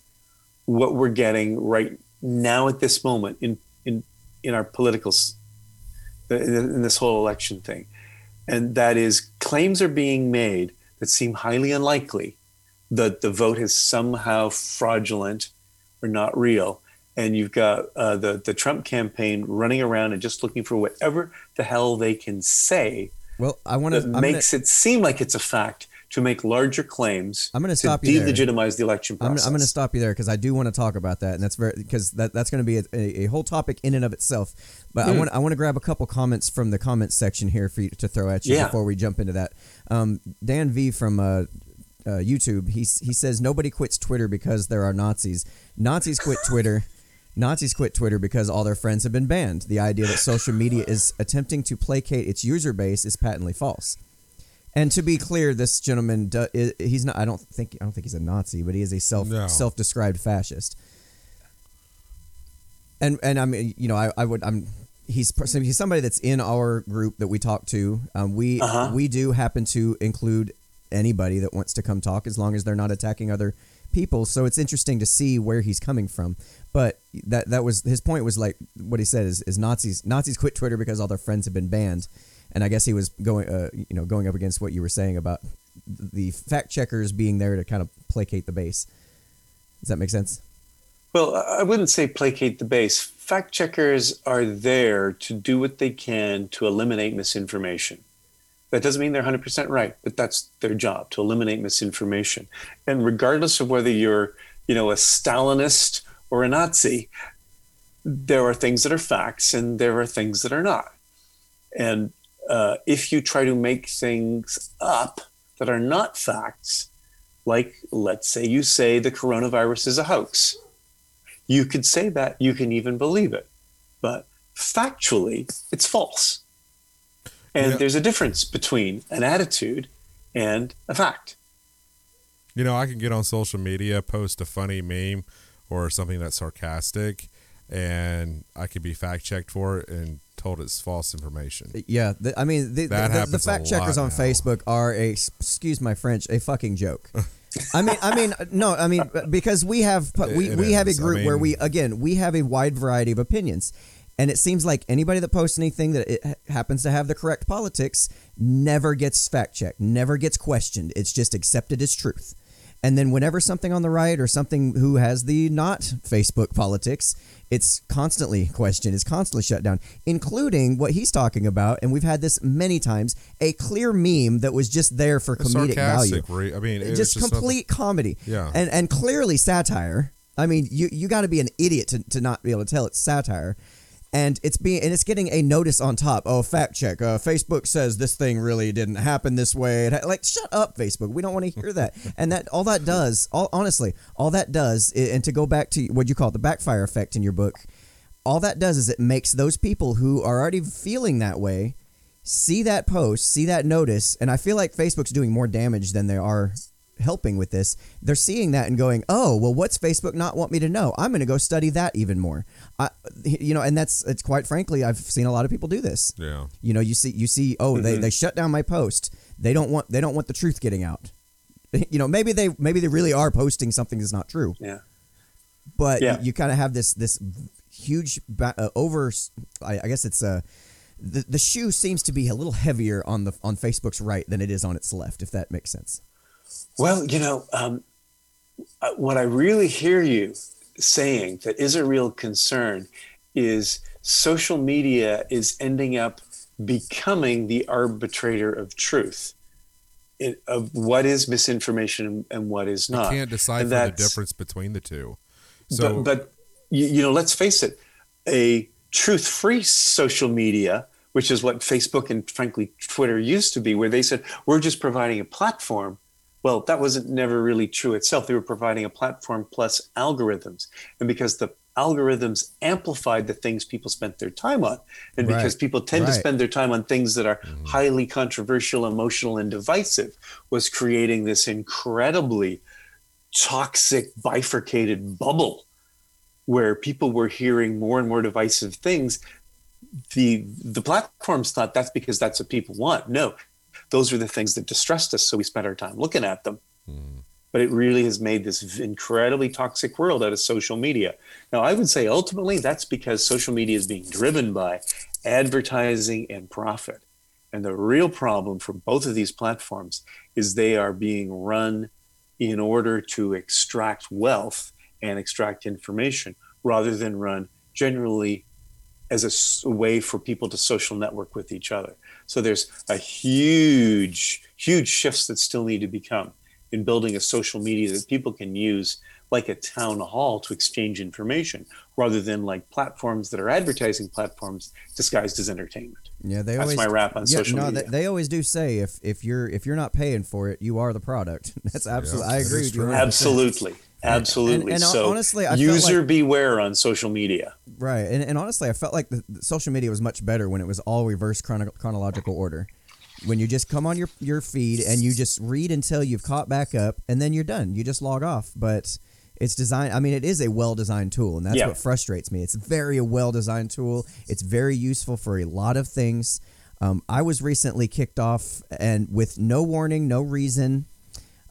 what we're getting right now at this moment in in in our political in this whole election thing, and that is claims are being made that seem highly unlikely that the vote is somehow fraudulent or not real. And you've got uh, the the Trump campaign running around and just looking for whatever the hell they can say. Well, I want to makes gonna, it seem like it's a fact to make larger claims. I'm going to stop you delegitimize the election process. I'm, going to stop you there because I do want to talk about that, and that's very because that, that's going to be a, a, a, whole topic in and of itself. But mm. I hmm. want I want to grab a couple comments from the comments section here for you to throw at you yeah. before we jump into that. Um, Dan V from uh, uh, YouTube, he he says nobody quits Twitter because there are Nazis. Nazis quit Twitter. Nazis quit Twitter because all their friends have been banned. The idea that social media is attempting to placate its user base is patently false. And to be clear, this gentleman he's not I don't think I don't think he's a Nazi, but he is a self no. self-described fascist. And and I mean, you know, I, I would I'm he's he's somebody that's in our group that we talk to. Um, we uh-huh. we do happen to include anybody that wants to come talk as long as they're not attacking other people. So it's interesting to see where he's coming from. But that that was his point was like what he said is, is Nazis Nazis quit Twitter because all their friends have been banned, and I guess he was going uh, you know going up against what you were saying about the fact checkers being there to kind of placate the base. Does that make sense? Well, I wouldn't say placate the base. Fact checkers are there to do what they can to eliminate misinformation. That doesn't mean they're 100% right, but that's their job to eliminate misinformation. And regardless of whether you're, you know, a Stalinist or a Nazi, there are things that are facts and there are things that are not. And uh, if you try to make things up that are not facts, like let's say you say the coronavirus is a hoax, you could say that, you can even believe it. But factually, it's false. And yeah. there's a difference between an attitude and a fact. You know, I can get on social media, post a funny meme or something that's sarcastic, and I could be fact checked for it and told it's false information. Yeah, the, I mean, the, the, the fact checkers on now. Facebook are a excuse my French, a fucking joke. I mean, I mean, no, I mean because we have we, we have a group I mean, where we again we have a wide variety of opinions, and it seems like anybody that posts anything that it happens to have the correct politics never gets fact checked, never gets questioned. It's just accepted as truth. And then whenever something on the right or something who has the not Facebook politics, it's constantly questioned, it's constantly shut down, including what he's talking about. And we've had this many times a clear meme that was just there for comedic value. I mean, just, just complete comedy. Yeah. And, and clearly satire. I mean, you, you got to be an idiot to, to not be able to tell it's satire and it's being and it's getting a notice on top. Oh, fact check. Uh, Facebook says this thing really didn't happen this way. like, shut up, Facebook. We don't want to hear that. and that all that does, all honestly, all that does, and to go back to what you call it, the backfire effect in your book, all that does is it makes those people who are already feeling that way see that post, see that notice, and I feel like Facebook's doing more damage than they are helping with this, they're seeing that and going, "Oh, well, what's Facebook not want me to know? I'm going to go study that even more." I, you know, and that's it's quite frankly, I've seen a lot of people do this. Yeah. You know, you see, you see, oh, mm-hmm. they they shut down my post. They don't want they don't want the truth getting out. You know, maybe they maybe they really are posting something that's not true. Yeah. But yeah. you, you kind of have this this huge uh, over. I, I guess it's a. Uh, the, the shoe seems to be a little heavier on the on Facebook's right than it is on its left, if that makes sense. Well, you know, um, what I really hear you saying that is a real concern is social media is ending up becoming the arbitrator of truth it, of what is misinformation and what is not. You can't decipher the difference between the two. So, but, but you, you know, let's face it, a truth-free social media, which is what Facebook and frankly Twitter used to be, where they said we're just providing a platform well, that wasn't never really true itself. They were providing a platform plus algorithms. And because the algorithms amplified the things people spent their time on, and right. because people tend right. to spend their time on things that are mm-hmm. highly controversial, emotional, and divisive, was creating this incredibly toxic, bifurcated bubble where people were hearing more and more divisive things the the platforms thought that's because that's what people want. No, those are the things that distressed us. So we spent our time looking at them. Mm. but it really has made this incredibly toxic world out of social media. Now, I would say ultimately that's because social media is being driven by advertising and profit. And the real problem for both of these platforms is they are being run in order to extract wealth and extract information rather than run generally as a, a, way for people to social network with each other. So there's a huge, huge shifts that still need to become in building a social media that people can use like a town hall to exchange information rather than like platforms that are advertising platforms disguised as entertainment. Yeah, they That's always, my rap on yeah, social no, media. They, they always do say if if you're if you're not paying for it, you are the product. That's absolutely. I agree with you. Absolutely. Absolutely. and so honestly, I user like- beware on social media. Right, and, and honestly, I felt like the, the social media was much better when it was all reverse chrono- chronological order. When you just come on your your feed and you just read until you've caught back up, and then you're done. You just log off. But it's designed. I mean, it is a well designed tool, and that's Yeah. what frustrates me. It's very a well designed tool. It's very useful for a lot of things. Um, I was recently kicked off, and with no warning, no reason.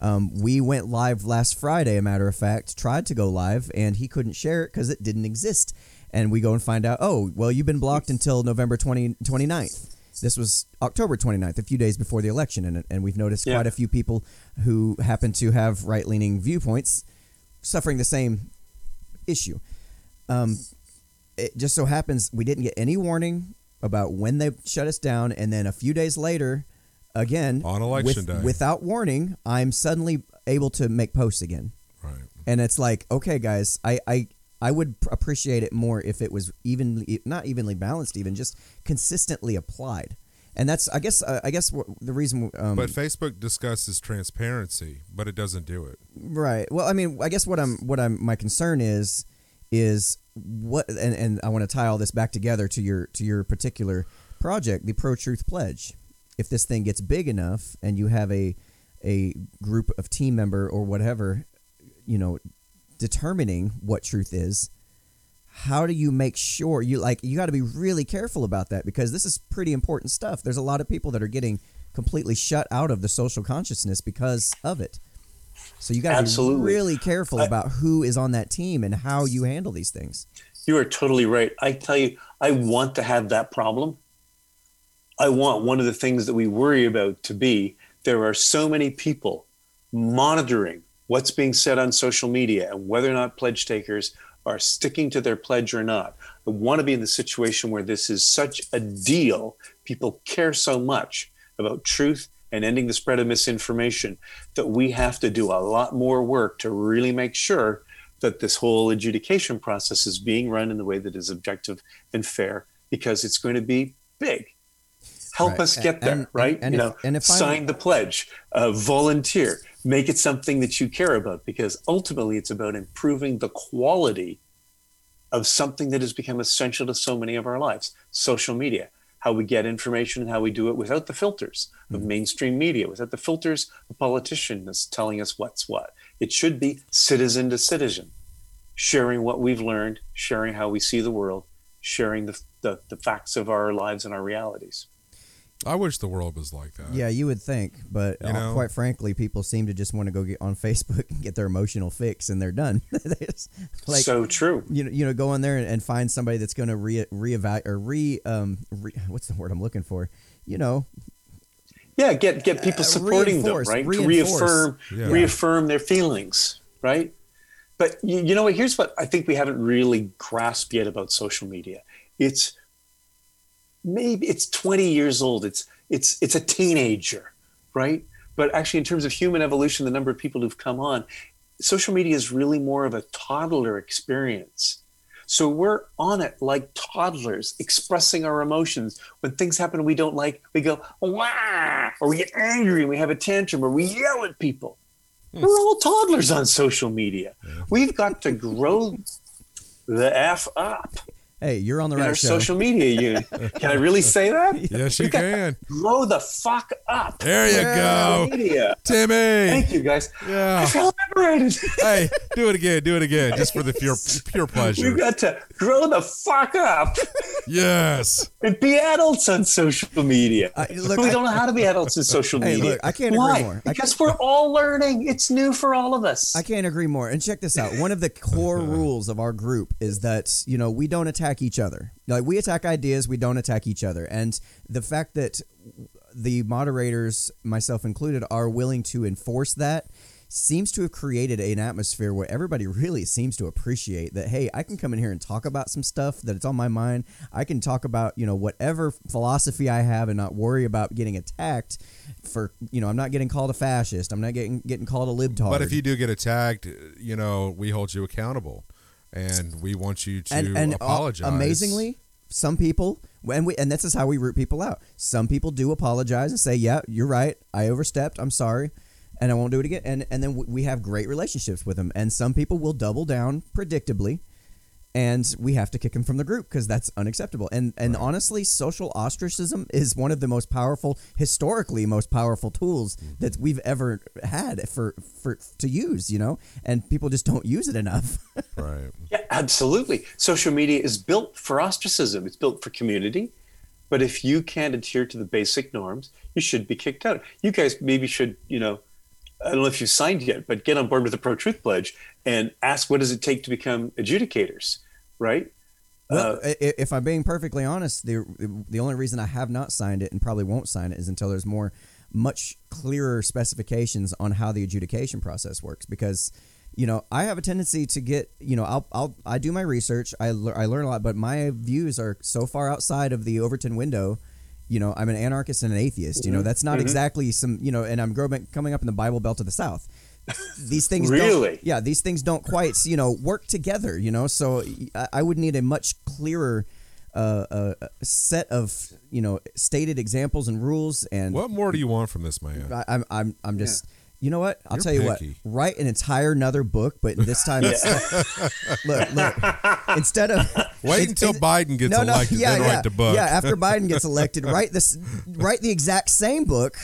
Um, we went live last Friday, a matter of fact, tried to go live, and he couldn't share it because it didn't exist. And we go and find out, oh, well, you've been blocked until November 20, 29th. This was October 29th, a few days before the election. And, and we've noticed Yeah. quite a few people who happen to have right leaning viewpoints suffering the same issue. Um, it just so happens we didn't get any warning about when they shut us down. And then a few days later, again, On election with- day. without warning, I'm suddenly able to make posts again Right. and it's like okay guys i i i would appreciate it more if it was evenly not evenly balanced even just consistently applied and that's i guess uh, i guess the reason um, But Facebook discusses transparency, but it doesn't do it. right well i mean i guess what i'm what i'm my concern is is what and, and i want to tie all this back together to your to your particular project the pro truth pledge if this thing gets big enough and you have a a group of team member or whatever you know determining what truth is how do you make sure you like you got to be really careful about that because this is pretty important stuff there's a lot of people that are getting completely shut out of the social consciousness because of it so you got to be really careful I- about who is on that team and how you handle these things You are totally right. I tell you, I want to have that problem. I want one of the things that we worry about to be there are so many people monitoring what's being said on social media and whether or not pledge takers are sticking to their pledge or not. I want to be in the situation where this is such a deal, people care so much about truth and ending the spread of misinformation that we have to do a lot more work to really make sure that this whole adjudication process is being run in the way that is objective and fair because it's going to be big. Help Right. us get there, And- right? and you if- know, and if I'm- sign the pledge, uh, volunteer, make it something that you care about because ultimately it's about improving the quality of something that has become essential to so many of our lives social media how we get information and how we do it without the filters of Mm-hmm. mainstream media without the filters of politicians telling us what's what it should be citizen to citizen sharing what we've learned sharing how we see the world sharing the, the, the facts of our lives and our realities I wish the world was like that. yeah you would think but You uh, know? quite frankly people seem to just want to go get on facebook and get their emotional fix and they're done They just, like so true you know, you know, go in there and, and find somebody that's going to re reevaluate or re um re, what's the word I'm looking for? You know, yeah get get people Uh, supporting them reinforce, right to reaffirm Yeah. reaffirm their feelings right but you, you know what here's what i think we haven't really grasped yet about social media it's maybe it's 20 years old. It's it's it's a teenager right? But actually in terms of human evolution the number of people who've come on social media is really more of a toddler experience. So we're on it like toddlers expressing our emotions. When things happen we don't like we go wah! or we get angry and we have a tantrum or we yell at people. Hmm. We're all toddlers on social media. We've got to grow the f up hey, you're on the in right our show. social media unit. Can I really say that? Yes, you can. Grow the fuck up. There you go, Media. Timmy. Thank you, guys. I feel moderated. hey, do it again. Do it again, just for the pure pure pleasure. We've got to grow the fuck up Yes. and be adults on social media. I- look, we I- don't know how to be adults in social Hey, media. look, I can't agree Why? more. I Because we're all learning. It's new for all of us. I can't agree more. And check this out. One of the core rules of our group is that, you know, we don't attack each other. Like we attack ideas, we don't attack each other. And the fact that the moderators, myself included, are willing to enforce that seems to have created an atmosphere where everybody really seems to appreciate that hey i can come in here and talk about some stuff that it's on my mind i can talk about you know whatever philosophy i have and not worry about getting attacked for you know i'm not getting called a fascist i'm not getting getting called a libtard But if you do get attacked, you know, we hold you accountable, and we want you to and, and uh, apologize. amazingly, some people and we and this is how we root people out. Some people do apologize and say, "Yeah, you're right. I overstepped. I'm sorry." And I won't do it again. And and then we have great relationships with them. And some people will double down predictably, and we have to kick them from the group because that's unacceptable. And and honestly, social ostracism is one of the most powerful, historically most powerful tools mm-hmm. that we've ever had for for to use. You know, and people just don't use it enough. right. Yeah, absolutely. Social media is built for ostracism. It's built for community. But if you can't adhere to the basic norms, you should be kicked out. You guys maybe should, you know, I don't know if you've signed yet, but get on board with the Pro Truth Pledge and ask what does it take to become adjudicators, right? Well, Uh, if I'm being perfectly honest, the the only reason I have not signed it and probably won't sign it is until there's more, much clearer specifications on how the adjudication process works. Because, you know, I have a tendency to get, you know, I'll, I'll I do my research, I lear- I learn a lot, but my views are so far outside of the Overton window. You know, I'm an anarchist and an atheist. You know, that's not exactly some, you know, and I'm growing, coming up in the Bible Belt of the South. These things Really? don't, yeah, these things don't quite, you know, work together. You know, so I, I would need a much clearer uh, uh, set of, you know, stated examples and rules. And What more do you want from this man? I, I'm, I'm, I'm just. You know what? I'll You're tell you picky. what. Write an entire another book, but this time, it's, look, look. Instead of Wait it- until it- Biden gets elected, then yeah. write the book. Yeah, after Biden gets elected, write this, write the exact same book,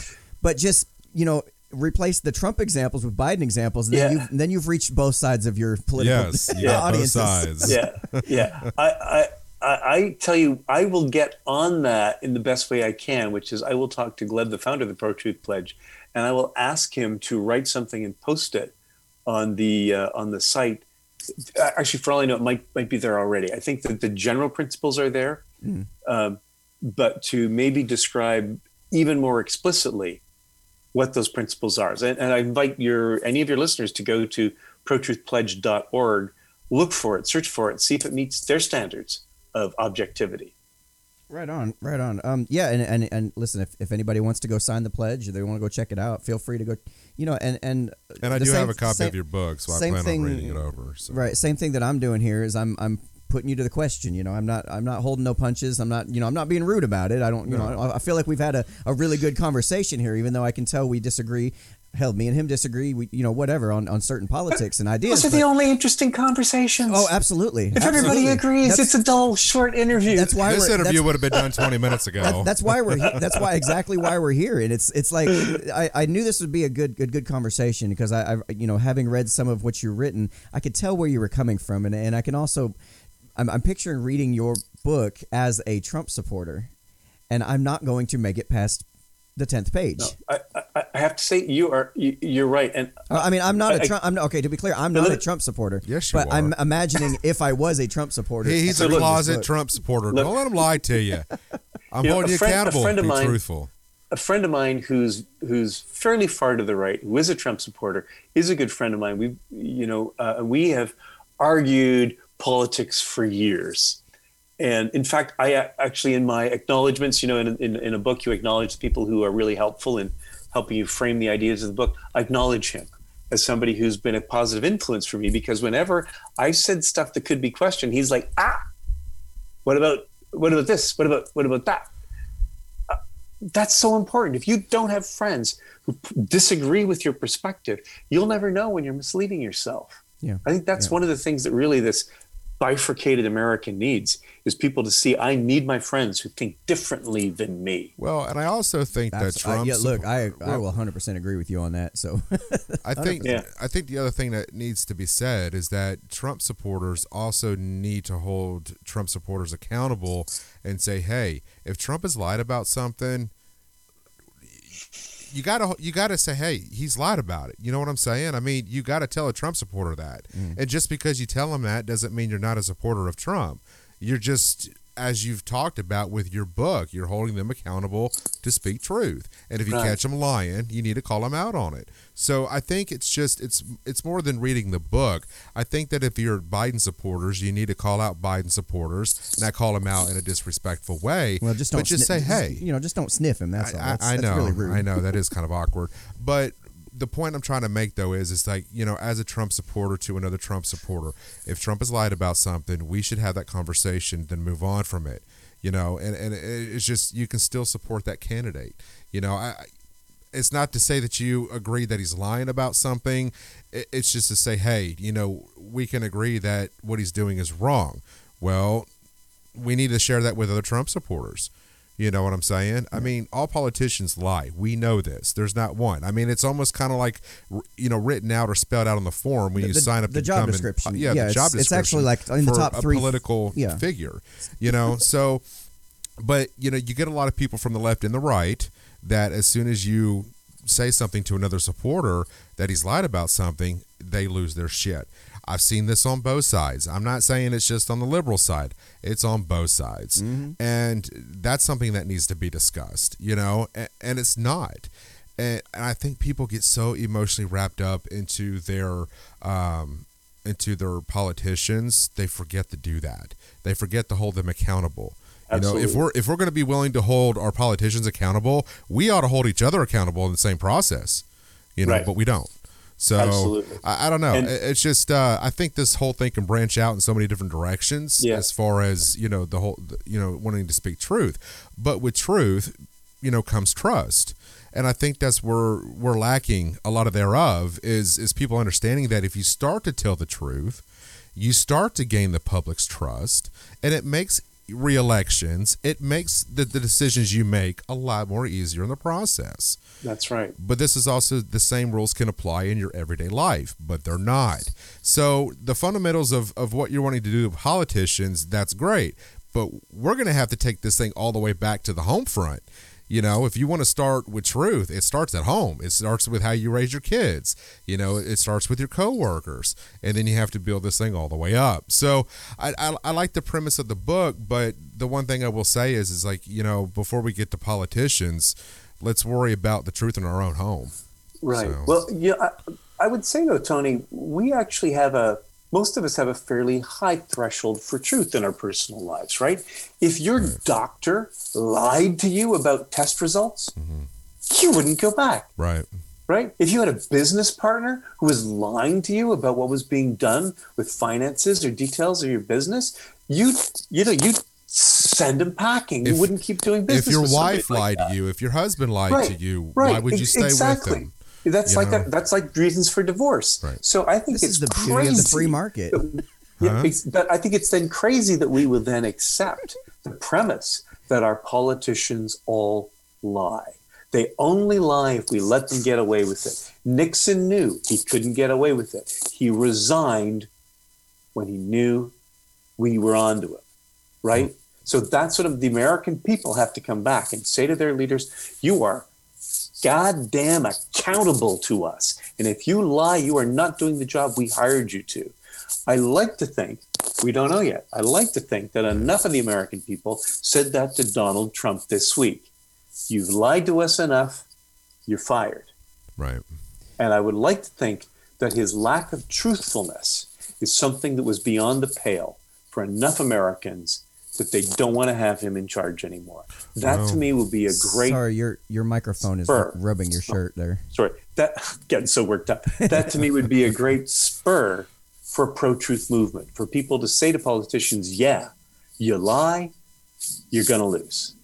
but just you know replace the Trump examples with Biden examples. And then Yeah. you've then you've reached both sides of your political Yes, you got both sides. yeah, yeah. I, I, I, I tell you, I will get on that in the best way I can, which is I will talk to Gleb, the founder of the Pro Truth Pledge, and I will ask him to write something and post it on the uh, on the site. Uh, Actually, for all I know, it might might be there already. I think that the general principles are there, um, but to maybe describe even more explicitly what those principles are. And, and I invite your any of your listeners to go to protruthpledge.org, look for it, search for it, see if it meets their standards of objectivity. Right on, right on. Um, yeah, and, and and listen, if, if anybody wants to go sign the pledge, or they want to go check it out, feel free to go. You know, and and And I do same- have a copy same- of your book, so I plan thing- on reading it over. So. Right. Same thing that I'm doing here is I'm I'm putting you to the question. You know, I'm not I'm not holding no punches. I'm not you know I'm not being rude about it. I don't you know I, I feel like we've had a, a really good conversation here, even though I can tell we disagree. Hell, me and him disagree. We you know whatever on, on certain politics and ideas. Those are the only interesting conversations. oh, absolutely. if everybody agrees, That's- it's a dull, short interview. that's why This interview would have been done 20 minutes ago. that, that's why we're he- that's why exactly why we're here and it's it's like I, I knew this would be a good good good conversation because I, I you know having read some of what you've written I could tell where you were coming from and, and I can also I'm, I'm picturing reading your book as a Trump supporter and I'm not going to make it past the 10th page No, I, I, I have to say you are you, you're right, and Uh, I mean I'm not a I- Trump I'm not, okay to be clear I'm No, not a Trump supporter Yes, you but I'm imagining if I was a Trump supporter he's So a look- closet look. Trump supporter. Look- Don't let him lie to you. I'm You know, holding a you friend- a accountable. friend of Be mine- truthful. a friend of mine who's who's fairly far to the right, who is a Trump supporter, is a good friend of mine. We, you know, uh, we have argued politics for years, and in fact, I actually in my acknowledgments, you know, in, in in a book, you acknowledge people who are really helpful in helping you frame the ideas of the book. I acknowledge him as somebody who's been a positive influence for me because whenever I've said stuff that could be questioned, he's like, ah, what about what about this? What about what about that? that's so important. If you don't have friends who p- disagree with your perspective, you'll never know when you're misleading yourself. Yeah. I think that's Yeah. one of the things that really this bifurcated American needs is people to see I need my friends who think differently than me. Well, and I also think that That's, I, Trump. yeah, look, I I will 100% agree with you on that. So I think Yeah. I think the other thing that needs to be said is that Trump supporters also need to hold Trump supporters accountable and say, "Hey, if Trump has lied about something, you gotta you gotta say, hey, he's lied about it. You know what I'm saying? I mean, you gotta tell a Trump supporter that, mm. and just because you tell him that doesn't mean you're not a supporter of Trump. You're just as you've talked about with your book, you're holding them accountable to speak truth. And if you Right. catch them lying, you need to call them out on it. So I think it's just it's it's more than reading the book. I think that if you're Biden supporters, you need to call out Biden supporters, and not call them out in a disrespectful way. well, just don't but just say, hey, you know, just don't sniff him. That's all. I, That's, I that's know, really rude. I know that is kind of awkward. But the point I'm trying to make though is, it's like you know, as a Trump supporter to another Trump supporter, if Trump has lied about something, we should have that conversation, then move on from it. You know, and and it's just you can still support that candidate. You know, I. It's not to say that you agree that he's lying about something. It's just to say, hey, you know, we can agree that what he's doing is wrong. Well, we need to share that with other Trump supporters. You know what I'm saying? I mean, all politicians lie. We know this. There's not one. I mean, it's almost kind of like you know written out or spelled out on the form when you The- sign up the to job description. yeah, Yeah, the job it's actually like in the top three- political yeah. figure. You know, so but you know, you get a lot of people from the left and the right that as soon as you say something to another supporter that he's lied about something, they lose their shit. I've seen this on both sides. I'm not saying it's just on the liberal side. It's on both sides. And that's something that needs to be discussed, you know, and, and it's not. And, and I think people get so emotionally wrapped up into their um, into their politicians, they forget to do that. They forget to hold them accountable. Absolutely. You know, if we're if we're going to be willing to hold our politicians accountable, we ought to hold each other accountable in the same process. You know, Right. but we don't. So Absolutely. I, I don't know. And- it's just uh, I think this whole thing can branch out in so many different directions Yeah. as far as you know the whole you know wanting to speak truth, but with truth, you know, comes trust. And I think that's where we're lacking a lot of thereof is is people understanding that if you start to tell the truth, you start to gain the public's trust, and it makes re-elections, it makes the, the decisions you make a lot more easier in the process. That's right. But this is also the same rules can apply in your everyday life, but they're not. So the fundamentals of, of what you're wanting to do with politicians, that's great. But we're going to have to take this thing all the way back to the home front. You know, if you want to start with truth, it starts at home. It starts with how you raise your kids. You know, it starts with your coworkers, and then you have to build this thing all the way up. So I, I, I like the premise of the book, but the one thing I will say is, is like you know, before we get to politicians, let's worry about the truth in our own home. Right. So- Well, yeah, I, I would say though, Tony, we actually have a most of us have a fairly high threshold for truth in our personal lives, right? If your doctor lied to you about test results, mm-hmm. you wouldn't go back, Right. right? If you had a business partner who was lying to you about what was being done with finances or details of your business, you you know you'd send them packing. If- you wouldn't keep doing business. if your wife lied that. to you, if your husband lied Right, to you, right, why would you stay exactly. with them? That's You like know? a, that's like reasons for divorce. Right. So I think This it's is the crazy. beauty of the free market. Yeah, Huh? it's- but I think it's then crazy that we would then accept the premise that our politicians all lie. They only lie if we let them get away with it. Nixon knew he couldn't get away with it. He resigned when he knew we were onto him, right? Hmm. So that's sort of the American people have to come back and say to their leaders, "You are goddamn accountable to us. And if you lie, you are not doing the job we hired you to. I like to think, we don't know yet, I like to think that enough of the American people said that to Donald Trump this week. You've lied to us enough, you're fired. Right. And I would like to think that his lack of truthfulness is something that was beyond the pale for enough Americans that they don't want to have him in charge anymore. That to me would be a great Sorry, your your microphone is rubbing your shirt there. sorry, that getting so worked up. That to me would be a great spur for pro-truth movement for people to say to politicians, "Yeah, you lie, you're going to lose."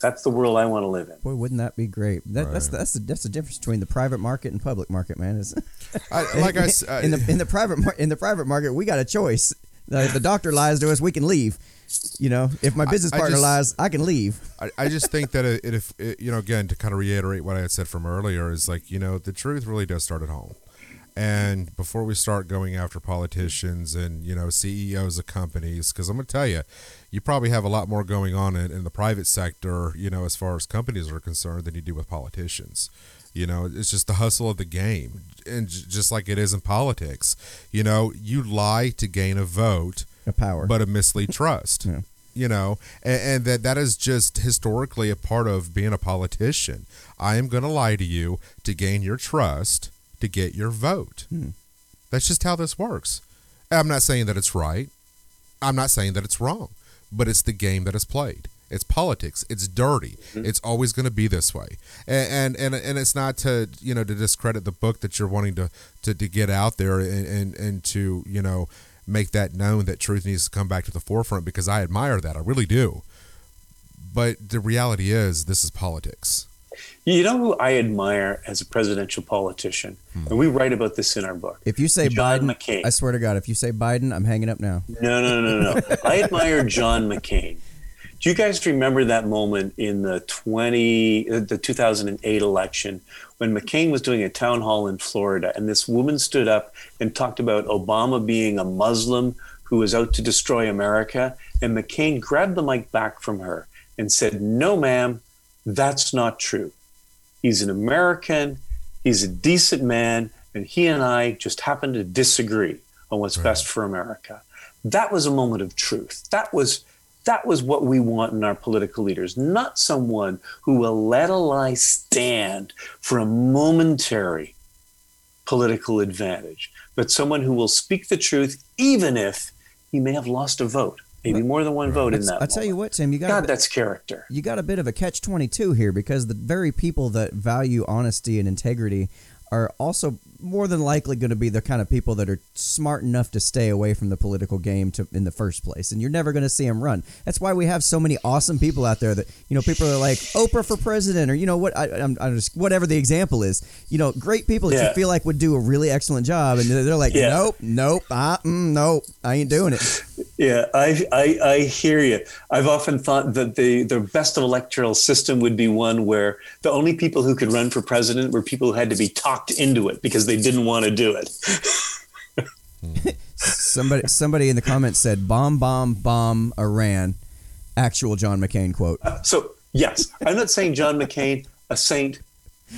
That's the world I want to live in. Boy, wouldn't that be great? That, That's Right. that's the that's the difference between the private market and public market, man. Is like I s- uh, in the in the private mar- in the private market, we got a choice. The, the doctor lies to us, we can leave. You know, if my business I partner just- lies, I can leave. I, I just think that it, if it, you know, again, to kind of reiterate what I had said from earlier, is like you know, the truth really does start at home. And before we start going after politicians and you know CEOs of companies, because I'm going to tell you, you probably have a lot more going on in, in the private sector, you know, as far as companies are concerned, than you do with politicians. You know, it's just the hustle of the game, and j- just like it is in politics, you know, you lie to gain a vote, A power. but a mislead trust. Yeah. You know, and, and that that is just historically a part of being a politician. I am going to lie to you to gain your trust to get your vote. Hmm. That's just how this works. I'm not saying that it's right. I'm not saying that it's wrong, but it's the game that is played. It's politics. It's dirty. Mm-hmm. It's always going to be this way. And, and and and it's not to you know to discredit the book that you're wanting to to, to get out there and, and and to you know make that known that truth needs to come back to the forefront because I admire that. I really do. But the reality is, this is politics. You know who I admire as a presidential politician, and we write about this in our book. if you say John Biden, McCain. I swear to God, if you say Biden, I'm hanging up now. No, no, no, no, no. I admire John McCain. Do you guys remember that moment in the 20 uh, the 2008 election when McCain was doing a town hall in Florida and this woman stood up and talked about Obama being a Muslim who was out to destroy America and McCain grabbed the mic back from her and said, "No, ma'am, that's not true. He's an American, he's a decent man, and he and I just happen to disagree on what's best for America." That was a moment of truth. That was that was what we want in our political leaders, not someone who will let a lie stand for a momentary political advantage, but someone who will speak the truth even if he may have lost a vote, maybe more than one vote in that. I tell you what, Tim, you got God, that's character. you got a bit of a catch 22 here because the very people that value honesty and integrity are also more than likely going to be the kind of people that are smart enough to stay away from the political game to, in the first place and you're never going to see them run that's why we have so many awesome people out there that you know people are like oprah for president or you know what I, I'm, I'm just whatever the example is you know great people that Yeah. you feel like would do a really excellent job and they're, they're like Yeah. nope nope uh, mm, nope i ain't doing it Yeah, I, I I hear you. I've often thought that the the best of electoral system would be one where the only people who could run for president were people who had to be talked into it because they didn't want to do it. Somebody somebody in the comments said bomb bomb bomb Iran. Actual John McCain quote. Uh, so yes, I'm not saying John McCain, a saint,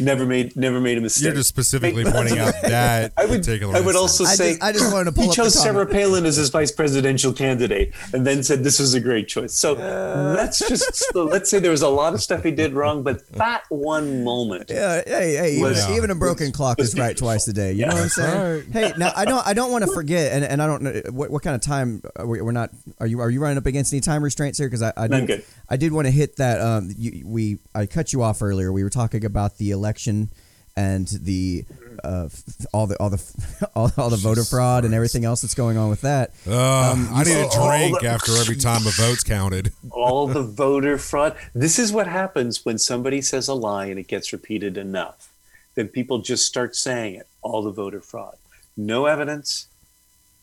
never made never made a mistake. You're just specifically pointing out that I would particular. I would instance. also I say just- I just wanted to pull he up the chose Sarah. Palin as his vice presidential candidate, and then said this was a great choice. So let's just so let's say there was a lot of stuff he did wrong, but that one moment. Yeah, hey, hey, even, Was- even a broken clock is right twice a day. You know what I'm saying? Hey, now I don't I don't want to forget, and, and I don't know what, what kind of time are we, we're not. Are you are you running up against any time restraints here? Because I I did, I'm good. I did want to hit that. Um, you, we I cut you off earlier. We were talking about the election and the uh, all the all the all, all the voter fraud and everything else that's going on with that. Ugh, Um, I need a drink the- after every time a vote's counted. all the voter fraud. This is what happens when somebody says a lie and it gets repeated enough. Then people just start saying it, all the voter fraud. No evidence,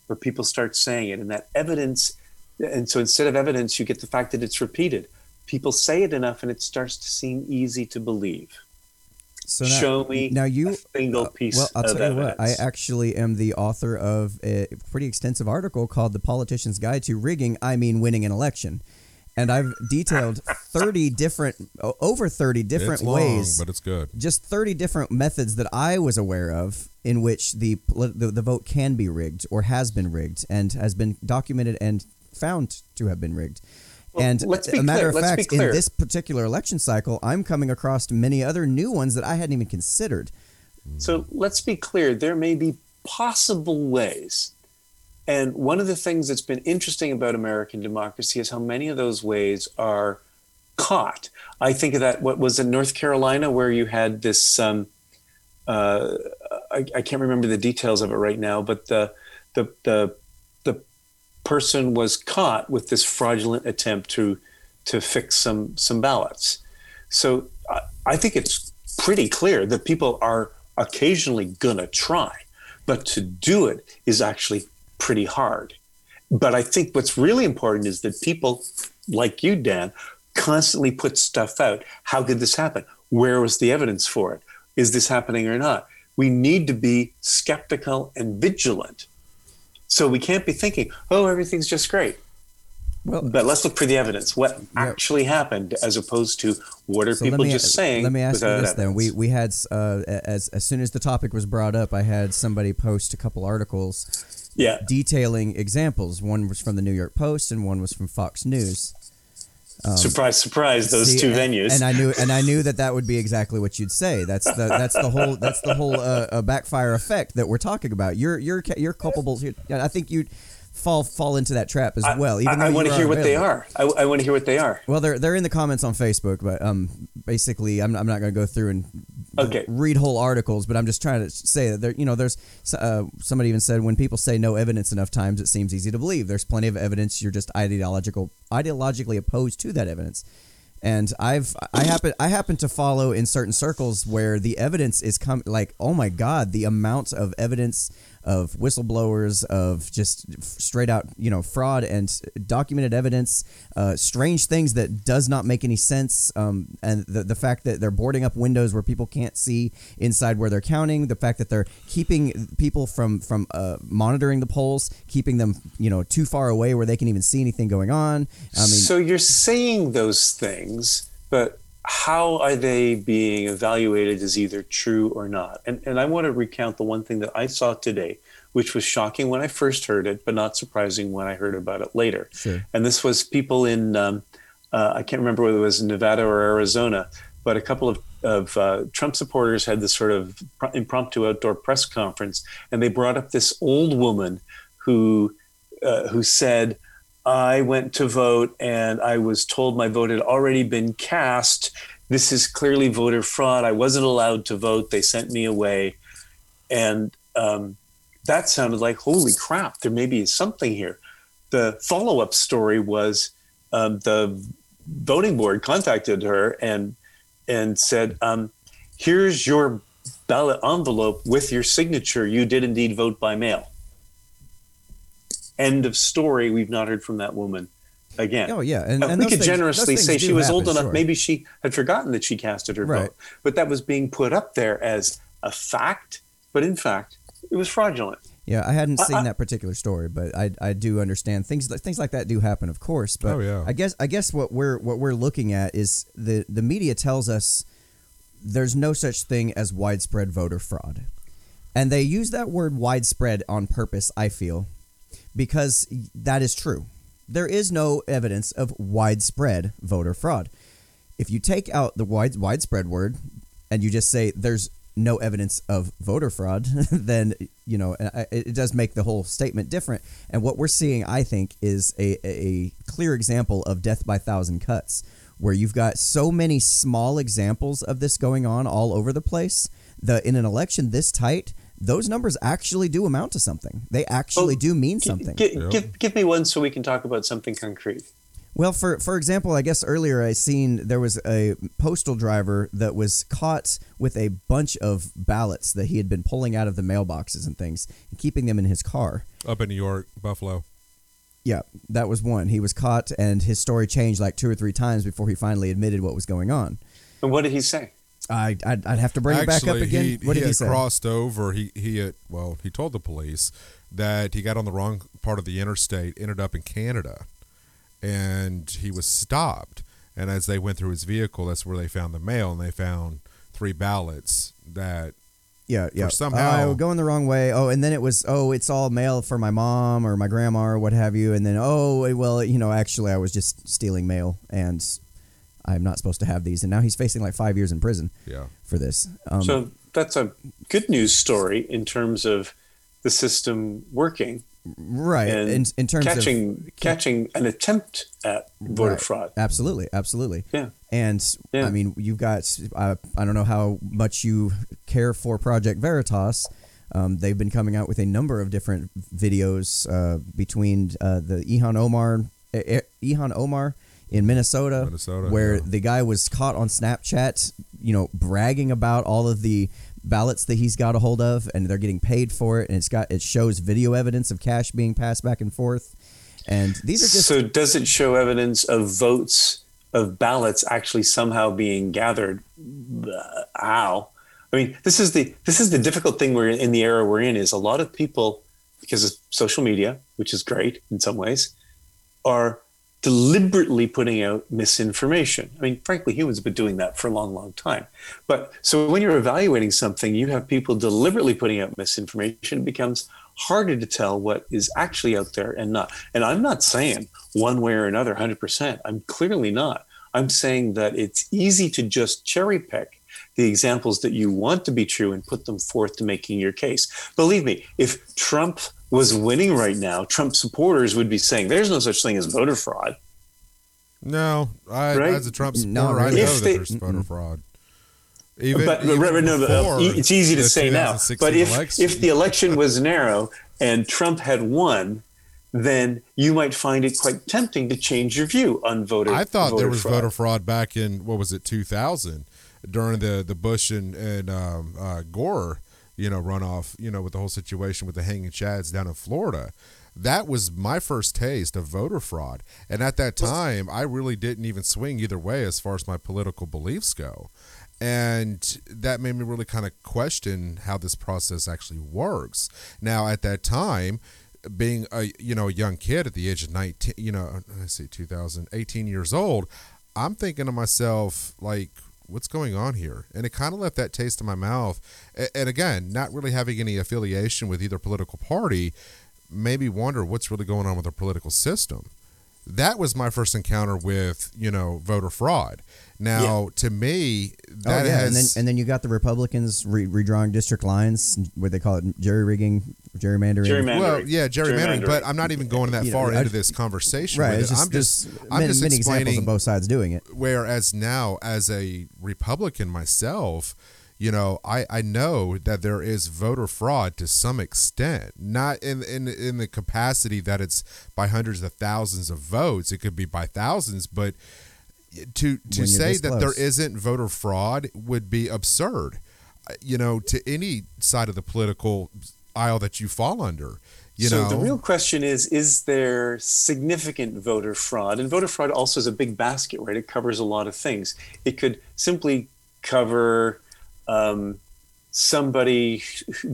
but people start saying it. And that evidence, and so instead of evidence, you get the fact that it's repeated. People say it enough and it starts to seem easy to believe. So now, Show me now you a single uh, piece Well, I'll of tell you what. I actually am the author of a pretty extensive article called "The Politician's Guide to Rigging." I mean, winning an election, and I've detailed thirty different, over thirty different it's long, ways, but it's good. just thirty different methods that I was aware of in which the, the the vote can be rigged or has been rigged and has been documented and found to have been rigged. Well, and let's be a matter clear, of fact, in this particular election cycle, I'm coming across many other new ones that I hadn't even considered. So let's be clear there may be possible ways. And one of the things that's been interesting about American democracy is how many of those ways are caught. I think of that, what was in North Carolina, where you had this, um, uh, I, I can't remember the details of it right now, but the, the, the, the person was caught with this fraudulent attempt to, to fix some, some ballots. So I, I think it's pretty clear that people are occasionally gonna try, but to do it is actually pretty hard. but I think what's really important is that people like you, Dan, constantly put stuff out. How could this happen? Where was the evidence for it? Is this happening or not? We need to be skeptical and vigilant. So we can't be thinking, oh, everything's just great. Well, But let's look for the evidence. What actually happened, as opposed to what are So people me, just saying? Let me ask you this then: we we had uh, as as soon as the topic was brought up, I had somebody post a couple articles yeah, detailing examples. One was from the New York Post, and one was from Fox News. Surprise, surprise, those See, two and, venues. and I knew and I knew that that would be exactly what you'd say. That's the that's the whole that's the whole uh, backfire effect that we're talking about. You're you're you're culpable. Here. I think you'd fall fall into that trap as well. Even I, though want to hear what they are. I, I want to hear what they are. Well, they're they're in the comments on Facebook, but um, basically, I'm, I'm not going to go through and Okay. read whole articles, but I'm just trying to say that there, you know, there's uh, somebody even said when people say no evidence enough times, it seems easy to believe. There's plenty of evidence. You're just ideological, ideologically opposed to that evidence. And I've I happen I happen to follow in certain circles where the evidence is come like oh my god the amount of evidence of whistleblowers of just straight out you know fraud and documented evidence uh, strange things that does not make any sense um, and the, the fact that they're boarding up windows where people can't see inside where they're counting the fact that they're keeping people from from uh, monitoring the polls keeping them you know too far away where they can even see anything going on. I mean so you're saying those things, but how are they being evaluated as either true or not? And, and I want to recount the one thing that I saw today, which was shocking when I first heard it, but not surprising when I heard about it later. Sure. And this was people in, um, uh, I can't remember whether it was Nevada or Arizona, but a couple of, of uh, Trump supporters had this sort of pro- impromptu outdoor press conference, and they brought up this old woman who uh, who said, I went to vote and I was told my vote had already been cast. This is clearly voter fraud. I wasn't allowed to vote. They sent me away. And um, that sounded like, holy crap, there may be something here. The follow up story was um, the voting board contacted her and and said, um, "Here's your ballot envelope with your signature. You did indeed vote by mail." End of story. We've not heard from that woman again. Oh yeah, and, Uh, and we could things- generously say she do was old enough. sure. Maybe she had forgotten that she casted her Right. vote, but that was being put up there as a fact. But in fact, it was fraudulent. Yeah, I hadn't seen I- that particular story, but I, I do understand things that things like that do happen, of course. But Oh, yeah. I guess I guess what we're what we're looking at is the the media tells us there's no such thing as widespread voter fraud, and they use that word widespread on purpose. I feel because that is true. There is no evidence of widespread voter fraud. If you take out the wide widespread word and you just say there's no evidence of voter fraud, then you know it, does make the whole statement different. And what we're seeing, I think, is a, a clear example of death by thousand cuts, where you've got so many small examples of this going on all over the place. The in an election this tight, those numbers actually do amount to something. They actually Oh, do mean Gi- something. gi- Yeah. give, give me one so we can talk about something concrete. Well, for for example, I guess earlier I seen there was a postal driver that was caught with a bunch of ballots that he had been pulling out of the mailboxes and things and keeping them in his car. Up in New York, Buffalo. Yeah, that was one. He was caught and his story changed like two or three times before he finally admitted what was going on. And what did he say? I I'd, I'd have to bring Actually, it back up again. he, what he did he say? crossed over. He he had well, he told the police that he got on the wrong part of the interstate, ended up in Canada, and he was stopped. And as they went through his vehicle, that's where they found the mail, and they found three ballots that yeah, yeah. somehow- oh, going the wrong way. Oh, and then it was oh, it's all mail for my mom or my grandma or what have you. And then oh, well, you know, actually, I was just stealing mail and I'm not supposed to have these. And now he's facing like five years in prison yeah. for this. Um, so that's a good news story in terms of the system working right. and In, in terms catching of catching an attempt at voter Right. fraud. Absolutely, absolutely. Yeah. And Yeah. I mean, you've got I, I don't know how much you care for Project Veritas. Um, they've been coming out with a number of different videos uh, between uh, the Ilhan Omar Ilhan Omar in Minnesota, Minnesota, where yeah. the guy was caught on Snapchat, you know, bragging about all of the ballots that he's got a hold of, and they're getting paid for it, and it's got it shows video evidence of cash being passed back and forth. And these are just so does it show evidence of votes of ballots actually somehow being gathered? Uh, how? I mean, this is the this is the difficult thing we're in, in the era we're in is a lot of people because of social media, which is great in some ways, are deliberately putting out misinformation. I mean, frankly, humans have been doing that for a long, long time. But so when you're evaluating something, you have people deliberately putting out misinformation. It becomes harder to tell what is actually out there and not. And I'm not saying one way or another 100%. I'm clearly not. I'm saying that it's easy to just cherry pick the examples that you want to be true and put them forth to making your case. Believe me, if Trump was winning right now, Trump supporters would be saying there's no such thing as voter fraud. No, I, Right? as a Trump No, supporter, I right. know If that they- there's voter fraud. Even, but even right, right, no, but, uh, it's easy to say now. But if election. if the election was narrow and Trump had won, then you might find it quite tempting to change your view on voter. I thought there was fraud. voter fraud back in what was it 2000 during the the Bush and and um, uh, Gore you know runoff you know with the whole situation with the hanging chads down in Florida. That was my first taste of voter fraud, and at that time, I really didn't even swing either way as far as my political beliefs go, and that made me really kind of question how this process actually works. Now, at that time, being a you know a young kid at the age of 19 you know let's see 2018 years old i'm thinking to myself like what's going on here? And it kind of left that taste in my mouth. And again not really having any affiliation with either political party made me wonder what's really going on with our political system. That was my first encounter with you know voter fraud now to me oh, that oh yeah, has and then and then you got the Republicans re- redrawing district lines, what they call it, jerry rigging, gerrymandering. Gerrymandering. well, yeah, gerrymandering, Gerrymandering. but I'm not even going that You far know, I- into this conversation Right, with it. just, I'm just, I'm many, just many examples explaining of both sides doing it. whereas now as a republican myself you know i i know that there is voter fraud to some extent not in in in the capacity that it's by hundreds of thousands of votes it could be by thousands but to to say that there close. isn't voter fraud would be absurd Uh, you know to any side of the political aisle that you fall under you so know the real question is: Is there significant voter fraud? And voter fraud also is a big basket, right? It covers a lot of things. It could simply cover um, somebody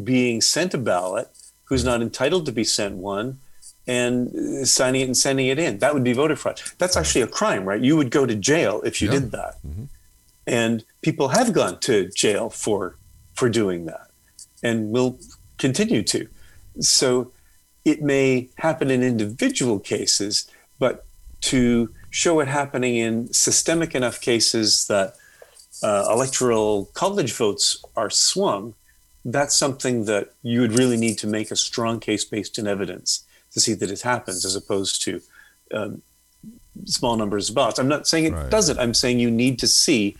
being sent a ballot who's not entitled to be sent one, and uh, signing it and sending it in. That would be voter fraud. That's actually a crime, right? You would go to jail if you Yeah. did that. Mhm. And people have gone to jail for for doing that, and will continue to. So it may happen in individual cases, but to show it happening in systemic enough cases that uh, electoral college votes are swung, that's something that you would really need to make a strong case based in evidence to see that it happens, as opposed to um, small numbers of bots. I'm not saying it Right. doesn't. I'm saying you need to see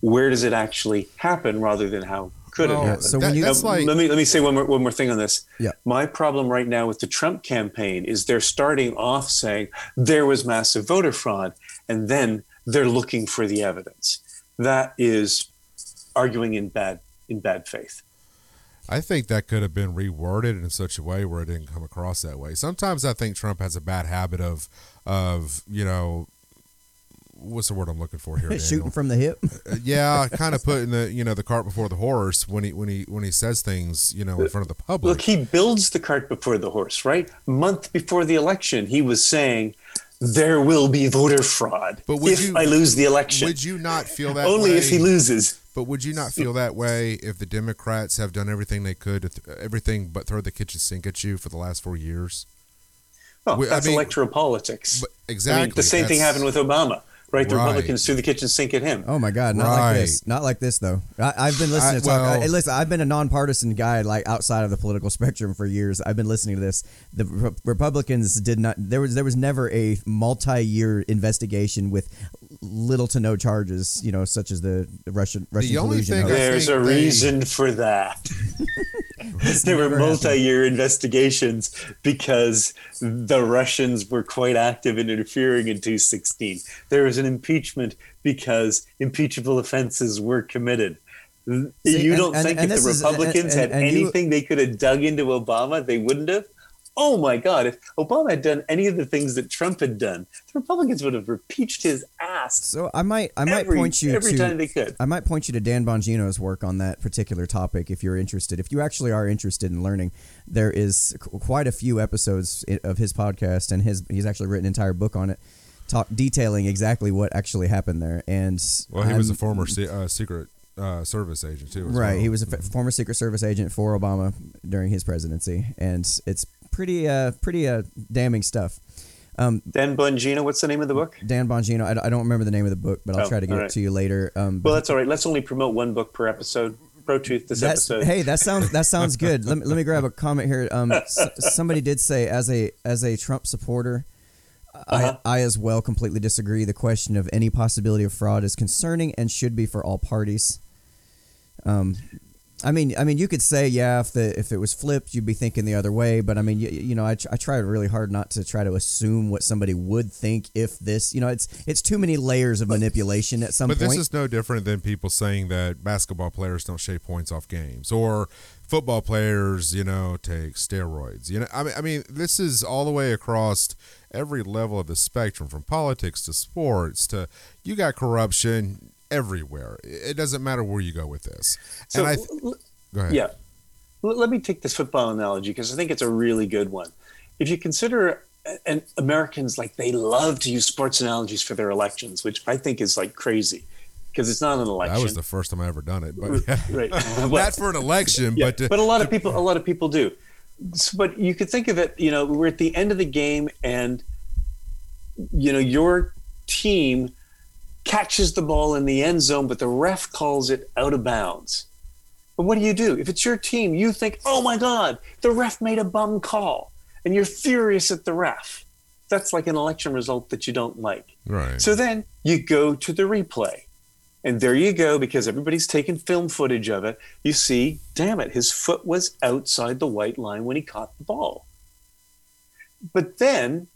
where does it actually happen rather than how could Well, it happen. so that- you- Now, like let me let me say one more one more thing on this. Yeah. My problem right now with the Trump campaign is they're starting off saying there was massive voter fraud, and then they're looking for the evidence. That is arguing in bad in bad faith. I think that could have been reworded in such a way where it didn't come across that way. Sometimes I think Trump has a bad habit of, of you know, what's the word I'm looking for here? Shooting from the hip. Uh, yeah, kind of putting the you know the cart before the horse when he when he when he says things you know in front of the public. Look, he builds the cart before the horse, right? A month before the election, he was saying there will be voter fraud But would if you- I lose the election. would you not feel that Only way? if he loses. But would you not feel that way if the Democrats have done everything they could, th- everything but throw the kitchen sink at you for the last four years? Well, We- I that's mean- electoral politics. But I exactly, mean, the same thing happened with Obama, right? The Right. Republicans threw the kitchen sink at him. Oh my God, not like this. Not like this though. I, I've been listening I- to talk. well- I, listen, I've been a nonpartisan guy, like outside of the political spectrum for years. I've been listening to this. The Re- Republicans did not. There was there was never a multi-year investigation with little to no charges. You know, such as the, the Russian Russian only collusion. thing There's a think they- reason for that. there were multi-year investigations because the Russians were quite active in interfering in 216. There was an impeachment because impeachable offenses were committed. See, you and- don't and- think and if the is- Republicans and- had you- anything they could have dug into Obama, they wouldn't have? Oh my God, if Obama had done any of the things that Trump had done, the Republicans would have impeached his ass. So I might I might every, point you every to time they could. I might point you to Dan Bongino's work on that particular topic if you're interested. If you actually are interested in learning, there is quite a few episodes of his podcast, and his he's actually written an entire book on it, talk detailing exactly what actually happened there. And Well, he was a I'm- former se- uh, secret uh, service agent too. right. well. He was a f- former Secret Service agent for Obama during his presidency, and it's pretty uh pretty uh damning stuff. Um, Dan Bongino, what's the name of the book? Dan Bongino, I don't remember the name of the book, but I'll Oh, try to get all it to you later. Um, Well, that's all right. Let's only promote one book per episode. Pro Truth this That's, episode. hey, that sounds that sounds good. let me let me grab a comment here. Um, s- somebody did say as a as a Trump supporter, Uh-huh. I I as well completely disagree. The question of any possibility of fraud is concerning and should be for all parties. Um, I mean, I mean, you could say, yeah, if the if it was flipped, you'd be thinking the other way. But I mean, you, you know, I, I try really hard not to try to assume what somebody would think if this, you know, it's it's too many layers of manipulation at some But point. this is no different than people saying that basketball players don't shave points off games or football players, you know, take steroids. You know, I mean, I mean, this is all the way across every level of the spectrum, from politics to sports to you got corruption everywhere. It doesn't matter where you go with this. So, and I, th- go ahead. yeah. L- let me take this football analogy because I think it's a really good one. If you consider, and Americans like they love to use sports analogies for their elections, which I think is like crazy because it's not an election. That was the first time I ever done it, but yeah. right. Well, not for an election, yeah, but, to, but a lot of people, a lot of people do. But you could think of it, you know, we're at the end of the game, and you know your team catches the ball in the end zone, but the ref calls it out of bounds. But what do you do if it's your team? You think, "Oh my God, the ref made a bum call," and you're furious at the ref. That's like an election result that you don't like. right. So then you go to the replay. And there you go, because everybody's taken film footage of it. You see, damn it, his foot was outside the white line when he caught the ball. But then,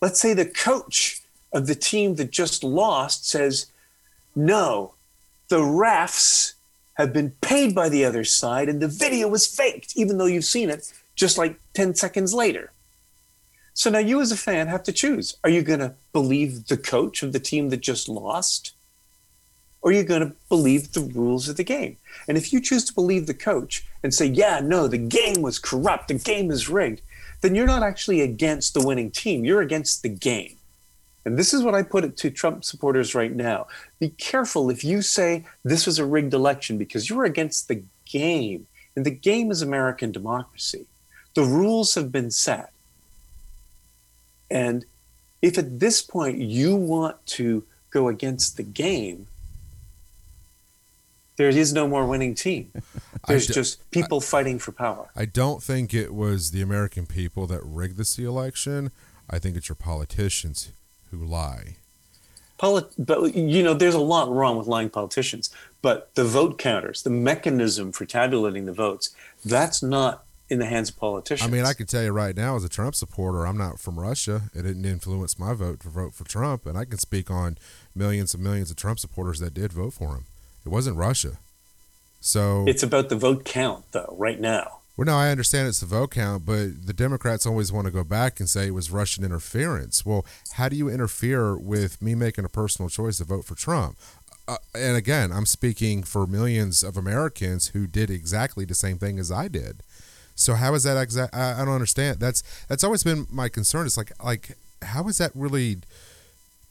let's say the coach of the team that just lost says, no, the refs have been paid by the other side and the video was faked, even though you've seen it just like 10 seconds later. So now you, as a fan, have to choose. Are you going to believe the coach of the team that just lost? Or are you going to believe the rules of the game? And if you choose to believe the coach and say, yeah, no, the game was corrupt, the game is rigged, then you're not actually against the winning team. You're against the game. And this is what I put it to Trump supporters right now. Be careful if you say this was a rigged election because you're against the game. And the game is American democracy. The rules have been set. And if at this point you want to go against the game, there is no more winning team. There's d- just people fighting for power. I don't think it was the American people that rigged this election. I think it's your politicians who lie. Polit- but you know, there's a lot wrong with lying politicians. But the vote counters, the mechanism for tabulating the votes, that's not in the hands of politicians. I mean, I can tell you right now, as a Trump supporter, I'm not from Russia. It didn't influence my vote to vote for Trump, and I can speak on millions and millions of Trump supporters that did vote for him. It wasn't Russia. So, it's about the vote count, though, right now. Well, no, I understand it's the vote count, but the Democrats always want to go back and say it was Russian interference. Well, how do you interfere with me making a personal choice to vote for Trump? Uh, and again, I'm speaking for millions of Americans who did exactly the same thing as I did. So how is that exact? I, I don't understand. That's that's always been my concern. It's like like how is that really?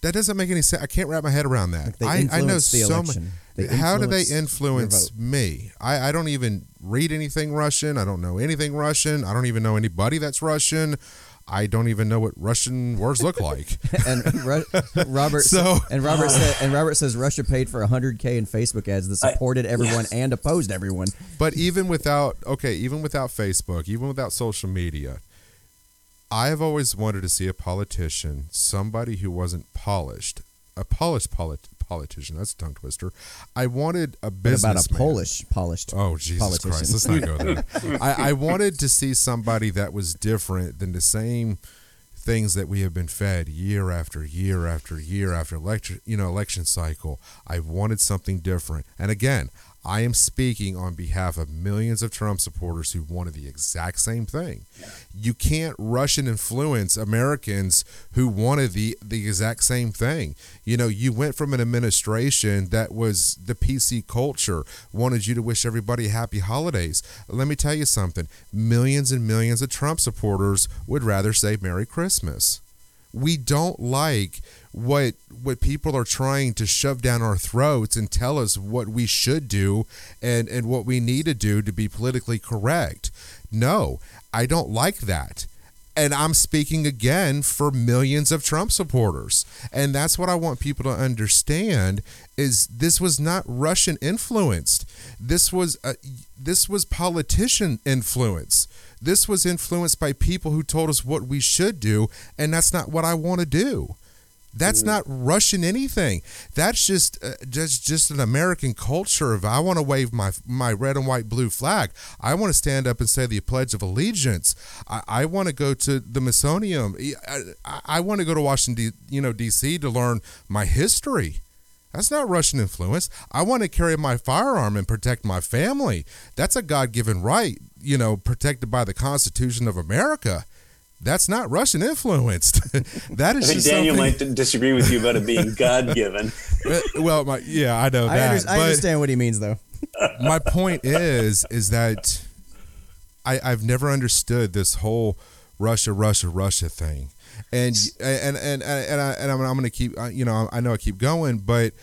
That doesn't make any sense. I can't wrap my head around that. They I, I know the so much. They How do they influence your influence vote. me? I, I don't even read anything Russian. I don't know anything Russian. I don't even know anybody that's Russian. I don't even know what Russian words look like. and Ru- Robert So- and Robert said and Robert says Russia paid for 100k in Facebook ads that I- supported everyone and opposed everyone. But even without okay, even without Facebook, even without social media, I have always wanted to see a politician, somebody who wasn't polished, a polished polit- politician. That's a tongue twister. I wanted a What about a Polish Polish Oh Jesus politician? Christ! Let's not go there. I, I wanted to see somebody that was different than the same things that we have been fed year after year after year after election, you know, election cycle. I wanted something different. And again, I am speaking on behalf of millions of Trump supporters who wanted the exact same thing. You can't Russian influence Americans who wanted the the exact same thing. You know, you went from an administration that was the PC culture, wanted you to wish everybody happy holidays. Let me tell you something. Millions and millions of Trump supporters would rather say Merry Christmas. We don't like what what people are trying to shove down our throats and tell us what we should do and and what we need to do to be politically correct. No, I don't like that. And I'm speaking again for millions of Trump supporters. And that's what I want people to understand is this was not Russian influenced. This was a, this was politician influence. This was influenced by people who told us what we should do and that's not what I want to do. That's not Russian anything. That's just uh, just just an American culture. If I want to wave my my red and white blue flag, I want to stand up and say the Pledge of Allegiance. I, I want to go to the Smithsonian. I, I want to go to Washington, D, you know, D.C. to learn my history. That's not Russian influence. I want to carry my firearm and protect my family. That's a God given right, you know, protected by the Constitution of America that's not Russian influenced. that is. I think Daniel something... might disagree with you about it being God given. well, my, yeah, I know that. I, under, I understand what he means, though. my point is, is that I, I've never understood this whole Russia, Russia, Russia thing, and and and and, and, I, and I'm, I'm going to keep. You know, I know I keep going, but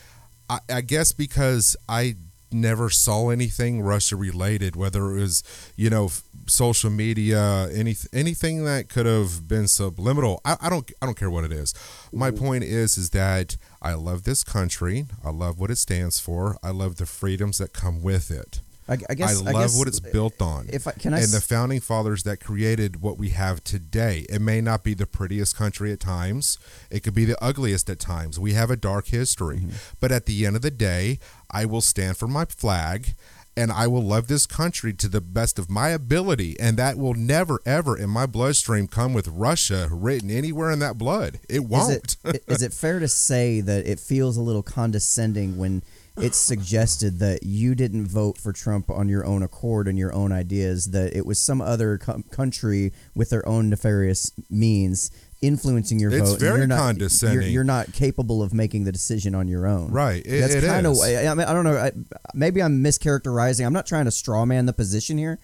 I, I guess because I never saw anything Russia related, whether it was, you know, social media, any anything that could have been subliminal. I, I don't I don't care what it is. My point is is that I love this country. I love what it stands for. I love the freedoms that come with it. I, I guess I love I guess what it's built on. If I, can I and the founding fathers that created what we have today. It may not be the prettiest country at times. It could be the ugliest at times. We have a dark history, mm-hmm. but at the end of the day, I will stand for my flag. And I will love this country to the best of my ability, and that will never, ever in my bloodstream come with Russia written anywhere in that blood. It won't. Is it, is it fair to say that it feels a little condescending when it's suggested that you didn't vote for Trump on your own accord and your own ideas, that it was some other co- country with their own nefarious means influencing your it's vote. very you're not, condescending. You're, you're, not capable of making the decision on your own. Right. It, That's kind of. I, mean, I don't know. I, maybe I'm mischaracterizing. I'm not trying to straw man the position here,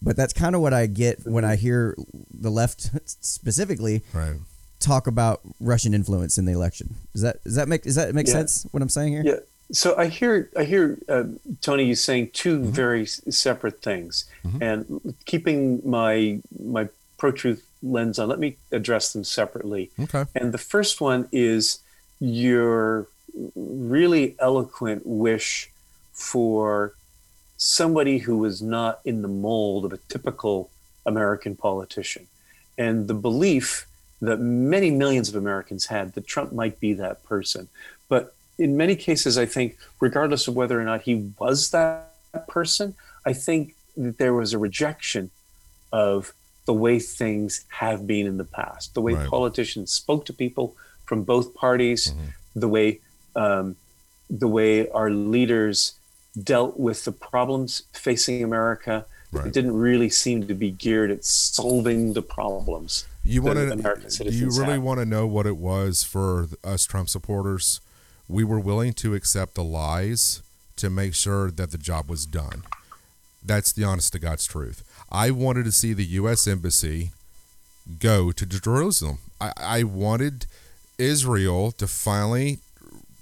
but that's kind of what I get when I hear the left specifically right. talk about Russian influence in the election. Does that does that make does that make yeah. sense? What I'm saying here? Yeah. So I hear, I hear uh, Tony, you saying 2 mm-hmm. very separate things, mm-hmm. and keeping my my pro truth lens on. Let me address them separately. Okay. And the first one is your really eloquent wish for somebody who was not in the mold of a typical American politician, and the belief that many millions of Americans had that Trump might be that person. But in many cases, I think, regardless of whether or not he was that person, I think that there was a rejection of the way things have been in the past, the way right. politicians spoke to people from both parties, mm-hmm. the way um, the way our leaders dealt with the problems facing America. Right. It didn't really seem to be geared at solving the problems. You want to? Do you really want to know what it was for us Trump supporters? We were willing to accept the lies to make sure that the job was done. That's the honest to God's truth. I wanted to see the U.S. Embassy go to Jerusalem. I, I wanted Israel to finally,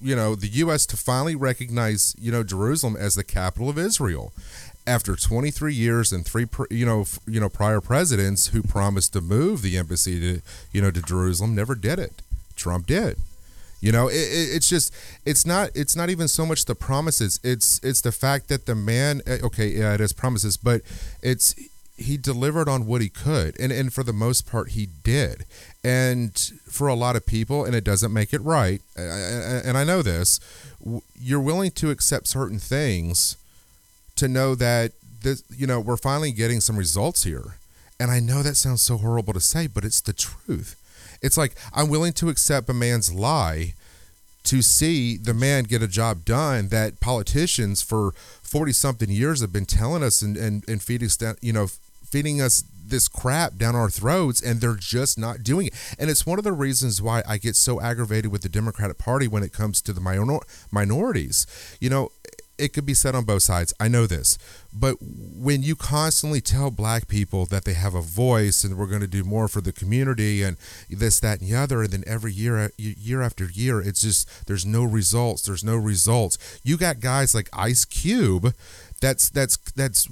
you know, the U.S. to finally recognize, you know, Jerusalem as the capital of Israel. After 23 years and three, you know, you know, prior presidents who promised to move the embassy to, you know, to Jerusalem never did it. Trump did. You know, it, it, it's just it's not it's not even so much the promises. It's it's the fact that the man eh, okay, yeah, it has promises, but it's he delivered on what he could and and for the most part he did. And for a lot of people and it doesn't make it right and i know this you're willing to accept certain things to know that this you know we're finally getting some results here. And i know that sounds so horrible to say but it's the truth it's like I'm willing to accept a man's lie to see the man get a job done that politicians for 40 something years have been telling us and, and, and feeding us you know, feeding us this crap down our throats and they're just not doing it. And it's one of the reasons why I get so aggravated with the Democratic Party when it comes to the minor- minorities. You know, it could be said on both sides. I know this. But when you constantly tell black people that they have a voice and we're going to do more for the community and this, that, and the other, and then every year, uh, year after year, it's just there's no results. There's no results. You got guys like Ice Cube that's that's that's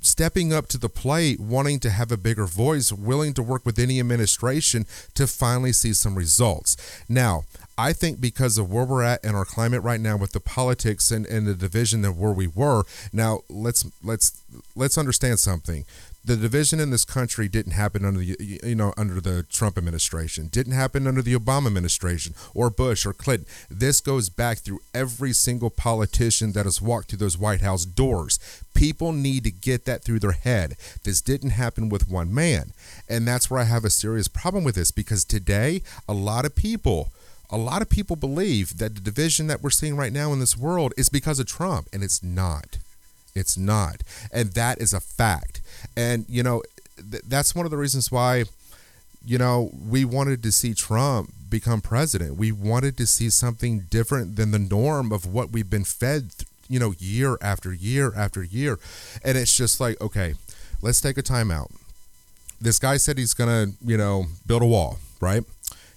stepping up to the plate, wanting to have a bigger voice, willing to work with any administration to finally see some results. Now, I think because of where we're at in our climate right now with the politics and, and the division of where we were, now let's let's let's understand something the division in this country didn't happen under the you know under the Trump administration, didn't happen under the Obama administration or Bush or Clinton. This goes back through every single politician that has walked through those White House doors. People need to get that through their head. This didn't happen with one man. And that's where I have a serious problem with this because today a lot of people a lot of people believe that the division that we're seeing right now in this world is because of Trump and it's not. It's not. And that is a fact. And, you know, th- that's one of the reasons why, you know, we wanted to see Trump become president. We wanted to see something different than the norm of what we've been fed, you know, year after year after year. And it's just like, okay, let's take a timeout. This guy said he's going to, you know, build a wall, right?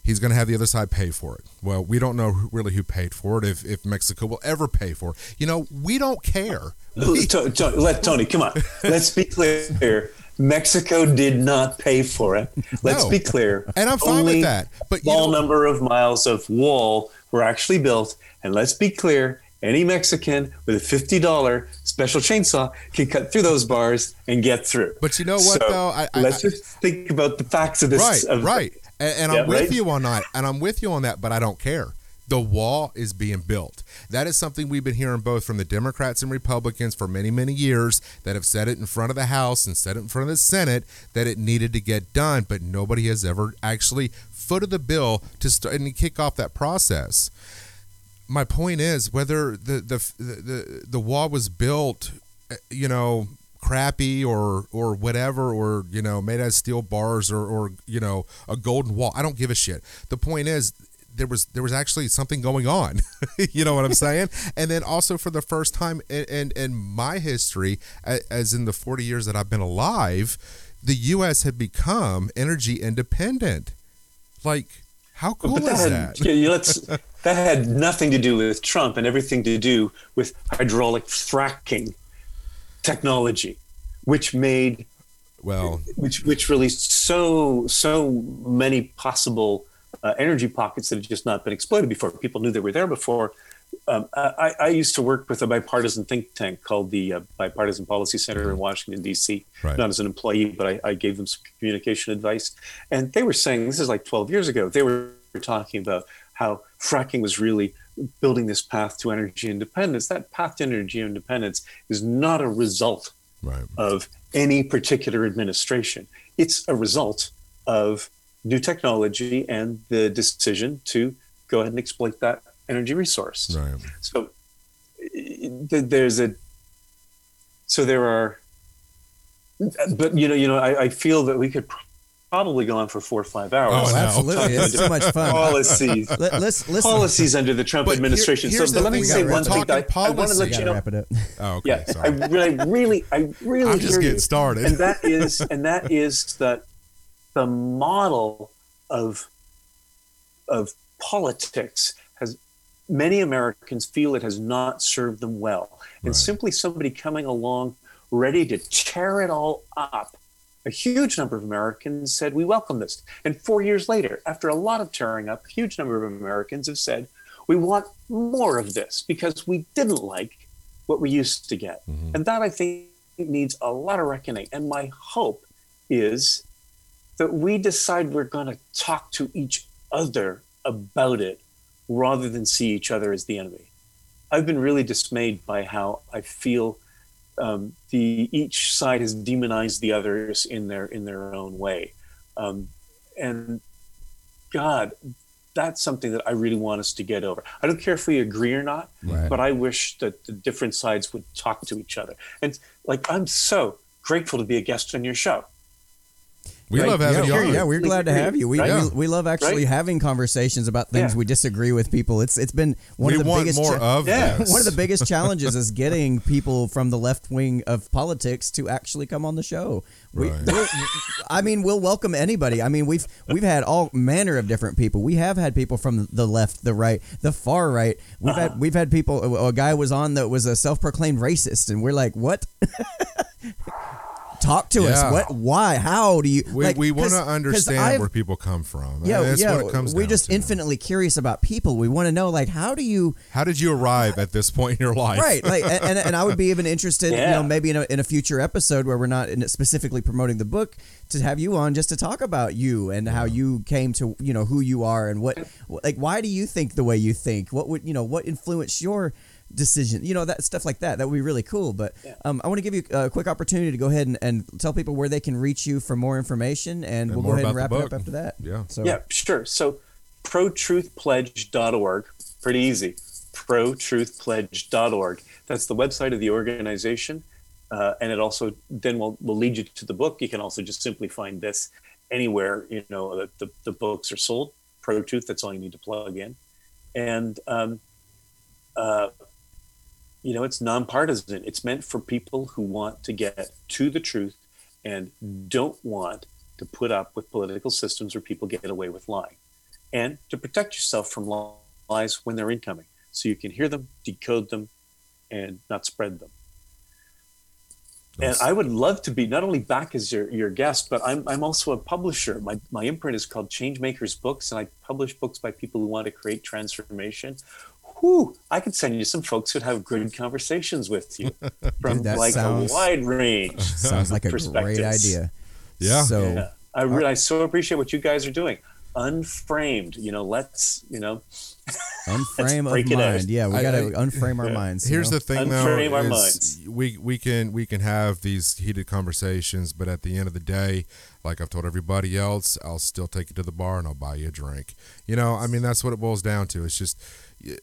He's going to have the other side pay for it. Well, we don't know really who paid for it, if, if Mexico will ever pay for it. You know, we don't care. We, let Tony, come on. Let's be clear. Mexico did not pay for it. Let's no. be clear. And I'm fine Only with that. But small know, number of miles of wall were actually built. And let's be clear, any Mexican with a fifty dollar special chainsaw can cut through those bars and get through. But you know what, so though? I, I, let's just think about the facts of this. Right, of, right. And, and I'm with right? you on that. And I'm with you on that, but I don't care. The wall is being built. That is something we've been hearing both from the Democrats and Republicans for many, many years that have said it in front of the House and said it in front of the Senate that it needed to get done, but nobody has ever actually footed the bill to start and kick off that process. My point is whether the the the, the wall was built, eh, you know, crappy or or whatever or you know made out of steel bars or or you know a golden wall. I don't give a shit. The point is there was there was actually something going on. You know what i'm saying? And then also for the first time in, in, in my history as in the 40 years that i've been alive the us had become energy independent. Like how cool that is had, that? yeah, let's that had nothing to do with trump and everything to do with hydraulic fracking technology, which made well, which which released so so many possible uh, energy pockets that had just not been exploited before. People knew they were there before. Um, I, I, used to work with a bipartisan think tank called the uh, Bipartisan Policy Center in mm-hmm. Washington D.C. Right. Not as an employee, but I, I, gave them some communication advice, and they were saying this is like 12 years ago. They were talking about how fracking was really building this path to energy independence. That path to energy independence is not a result right. of any particular administration. It's a result of new technology and the decision to go ahead and exploit that energy resource. Right. So there's a so there are but you know you know I, I feel that we could probably gone for four or five hours. Oh, oh absolutely. It's so much fun. Policies. Let, us listen. Policies under the Trump but administration. Here, so let me say one thing. I, I want to let you know. Wrap it up. Oh, okay. Yeah, Sorry. I really, really, I really. I'm just getting you. started. And that is, and that is that the model of of politics has many Americans feel it has not served them well, and right. simply somebody coming along ready to tear it all up a huge number of Americans said, We welcome this. And four years later, after a lot of tearing up, a huge number of Americans have said, We want more of this because we didn't like what we used to get. Mm-hmm. And that I think needs a lot of reckoning. And my hope is that we decide we're going to talk to each other about it rather than see each other as the enemy. I've been really dismayed by how I feel um, the each side has demonized the others in their in their own way, um, and God, that's something that I really want us to get over. I don't care if we agree or not, Right. but I wish that the different sides would talk to each other. And like, I'm so grateful to be a guest on your show. We Right. love having yeah, you we're, on. yeah, we're glad to have you. We, Right? we, we love actually Right? having conversations about things Yeah. we disagree with people. It's it's been one we of the want biggest more cha- of Yeah. this. one of the biggest challenges is getting people from the left wing of politics to actually come on the show. We, Right. we'll- I mean, we'll welcome anybody. I mean, we've we've had all manner of different people. We have had people from the left, the right, the far right. We've Uh-huh. had we've had people. A guy was on that was a self-proclaimed racist, and we're like, what? Talk to Yeah. us. What? Why? How do you? we, like, we want 'cause- to 'cause understand where people come from. yeah, That's yeah. what it comes we're down just to. infinitely curious about people. We want to know, like, how do you? How did you arrive at this point in your life? right like and, and, and i would be even interested you know maybe in a, in a future episode where we're not in specifically promoting the book to have you on just to talk about you and how you came to you know who you are and what like why do you think the way you think what would you know what influenced your decision you know that stuff like that that would be really cool but um, i want to give you a quick opportunity to go ahead and, and tell people where they can reach you for more information and, And we'll go ahead and wrap it up after that Yeah. so Yeah, sure. So protruthpledge.org, pretty easy. Protruthpledge.org. That's the website of the organization. Uh, and it also then will, will lead you to the book. You can also just simply find this anywhere, you know, that the, the books are sold. Pro Truth, that's all you need to plug in. And, um, uh, you know, it's nonpartisan. It's meant for people who want to get to the truth and don't want to put up with political systems where people get away with lying and to protect yourself from lies when they're incoming so you can hear them, decode them, and not spread them. And I would love to be not only back as your, your guest, but I'm, I'm also a publisher. My, my imprint is called Changemakers Books, and I publish books by people who want to create transformation. Whew, I could send you some folks who'd have good conversations with you from Dude, that like sounds- a wide range. sounds like a great idea Yeah. so Yeah. I really, I so appreciate what you guys are doing. Unframed, you know, let's, you know, unframe break of it out. mind yeah we I- got to I- unframe our minds Here's know? the thing, though. Unframe our is minds. We we can we can have these heated conversations, but at the end of the day, like I've told everybody else, I'll still take you to the bar and I'll buy you a drink. You know, I mean that's what it boils down to. It's just y-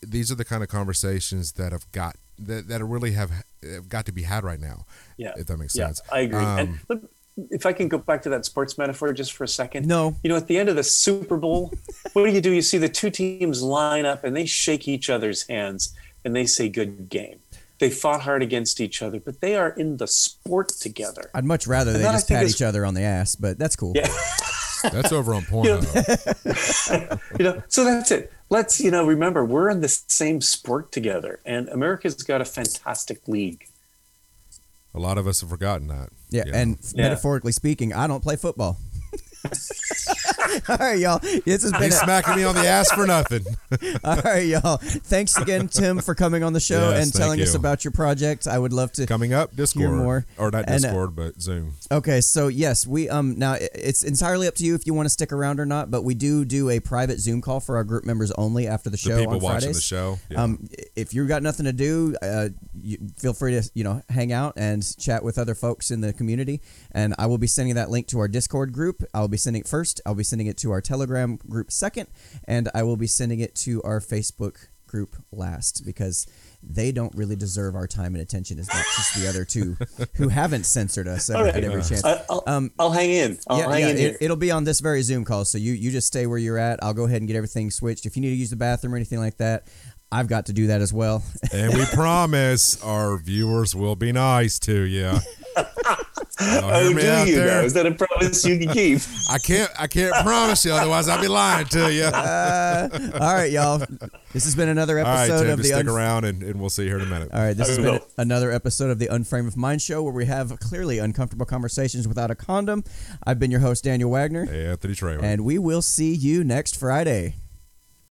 these are the kind of conversations that have got that, that really have, have got to be had right now. yeah. If that makes yeah, sense. I agree. and Um, look, if I can go back to that sports metaphor just for a second. no You know, at the end of the Super Bowl, what do you do? You see the two teams line up and they shake each other's hands and they say, good game. They fought hard against each other, but they are in the sport together. I'd much rather they that just pat each other on the ass, but that's cool. Yeah. That's over on Pornhub. you know, so that's it. Let's, you know, remember we're in the same sport together and America's got a fantastic league. A lot of us have forgotten that. Yeah, you know. and Yeah. metaphorically speaking, I don't play football. all right, y'all. This has been He's smacking me on the ass for nothing. all right, y'all. Thanks again, Tim, for coming on the show Yes, and telling us about your project. I would love to. Coming up, Discord more. or not And, uh, Discord, but Zoom. Okay, so yes, we um now it's entirely up to you if you want to stick around or not, but we do do a private Zoom call for our group members only after the The show people on watching Fridays. the show. Yeah. Um, if you've got nothing to do, uh, you feel free to you know hang out and chat with other folks in the community. And I will be sending that link to our Discord group. I'll be sending it first. I'll be sending it to our Telegram group second, and I will be sending it to our Facebook group last because they don't really deserve our time and attention as much as the other two who haven't censored us every, right. at every chance. I, I'll, Um, I'll hang in. I'll yeah, hang yeah in here. it, it'll be on this very Zoom call. So you you just stay where you're at. I'll go ahead and get everything switched. If you need to use the bathroom or anything like that, I've got to do that as well. and we promise our viewers will be nice to you. Y'all hear oh, me do out you there? know? Is that a promise you can keep? I can't. I can't promise you. Otherwise, I'll be lying to you. Uh, all right, y'all. This has been another episode All right, episode Tim, of just the. stick Unf- around, and, and we'll see you here in a minute. all right, this I has been will. another episode of the Unframe of Mind show where we have clearly uncomfortable conversations without a condom. I've been your host Daniel Wagner, Hey, Anthony Trey. and we will see you next Friday.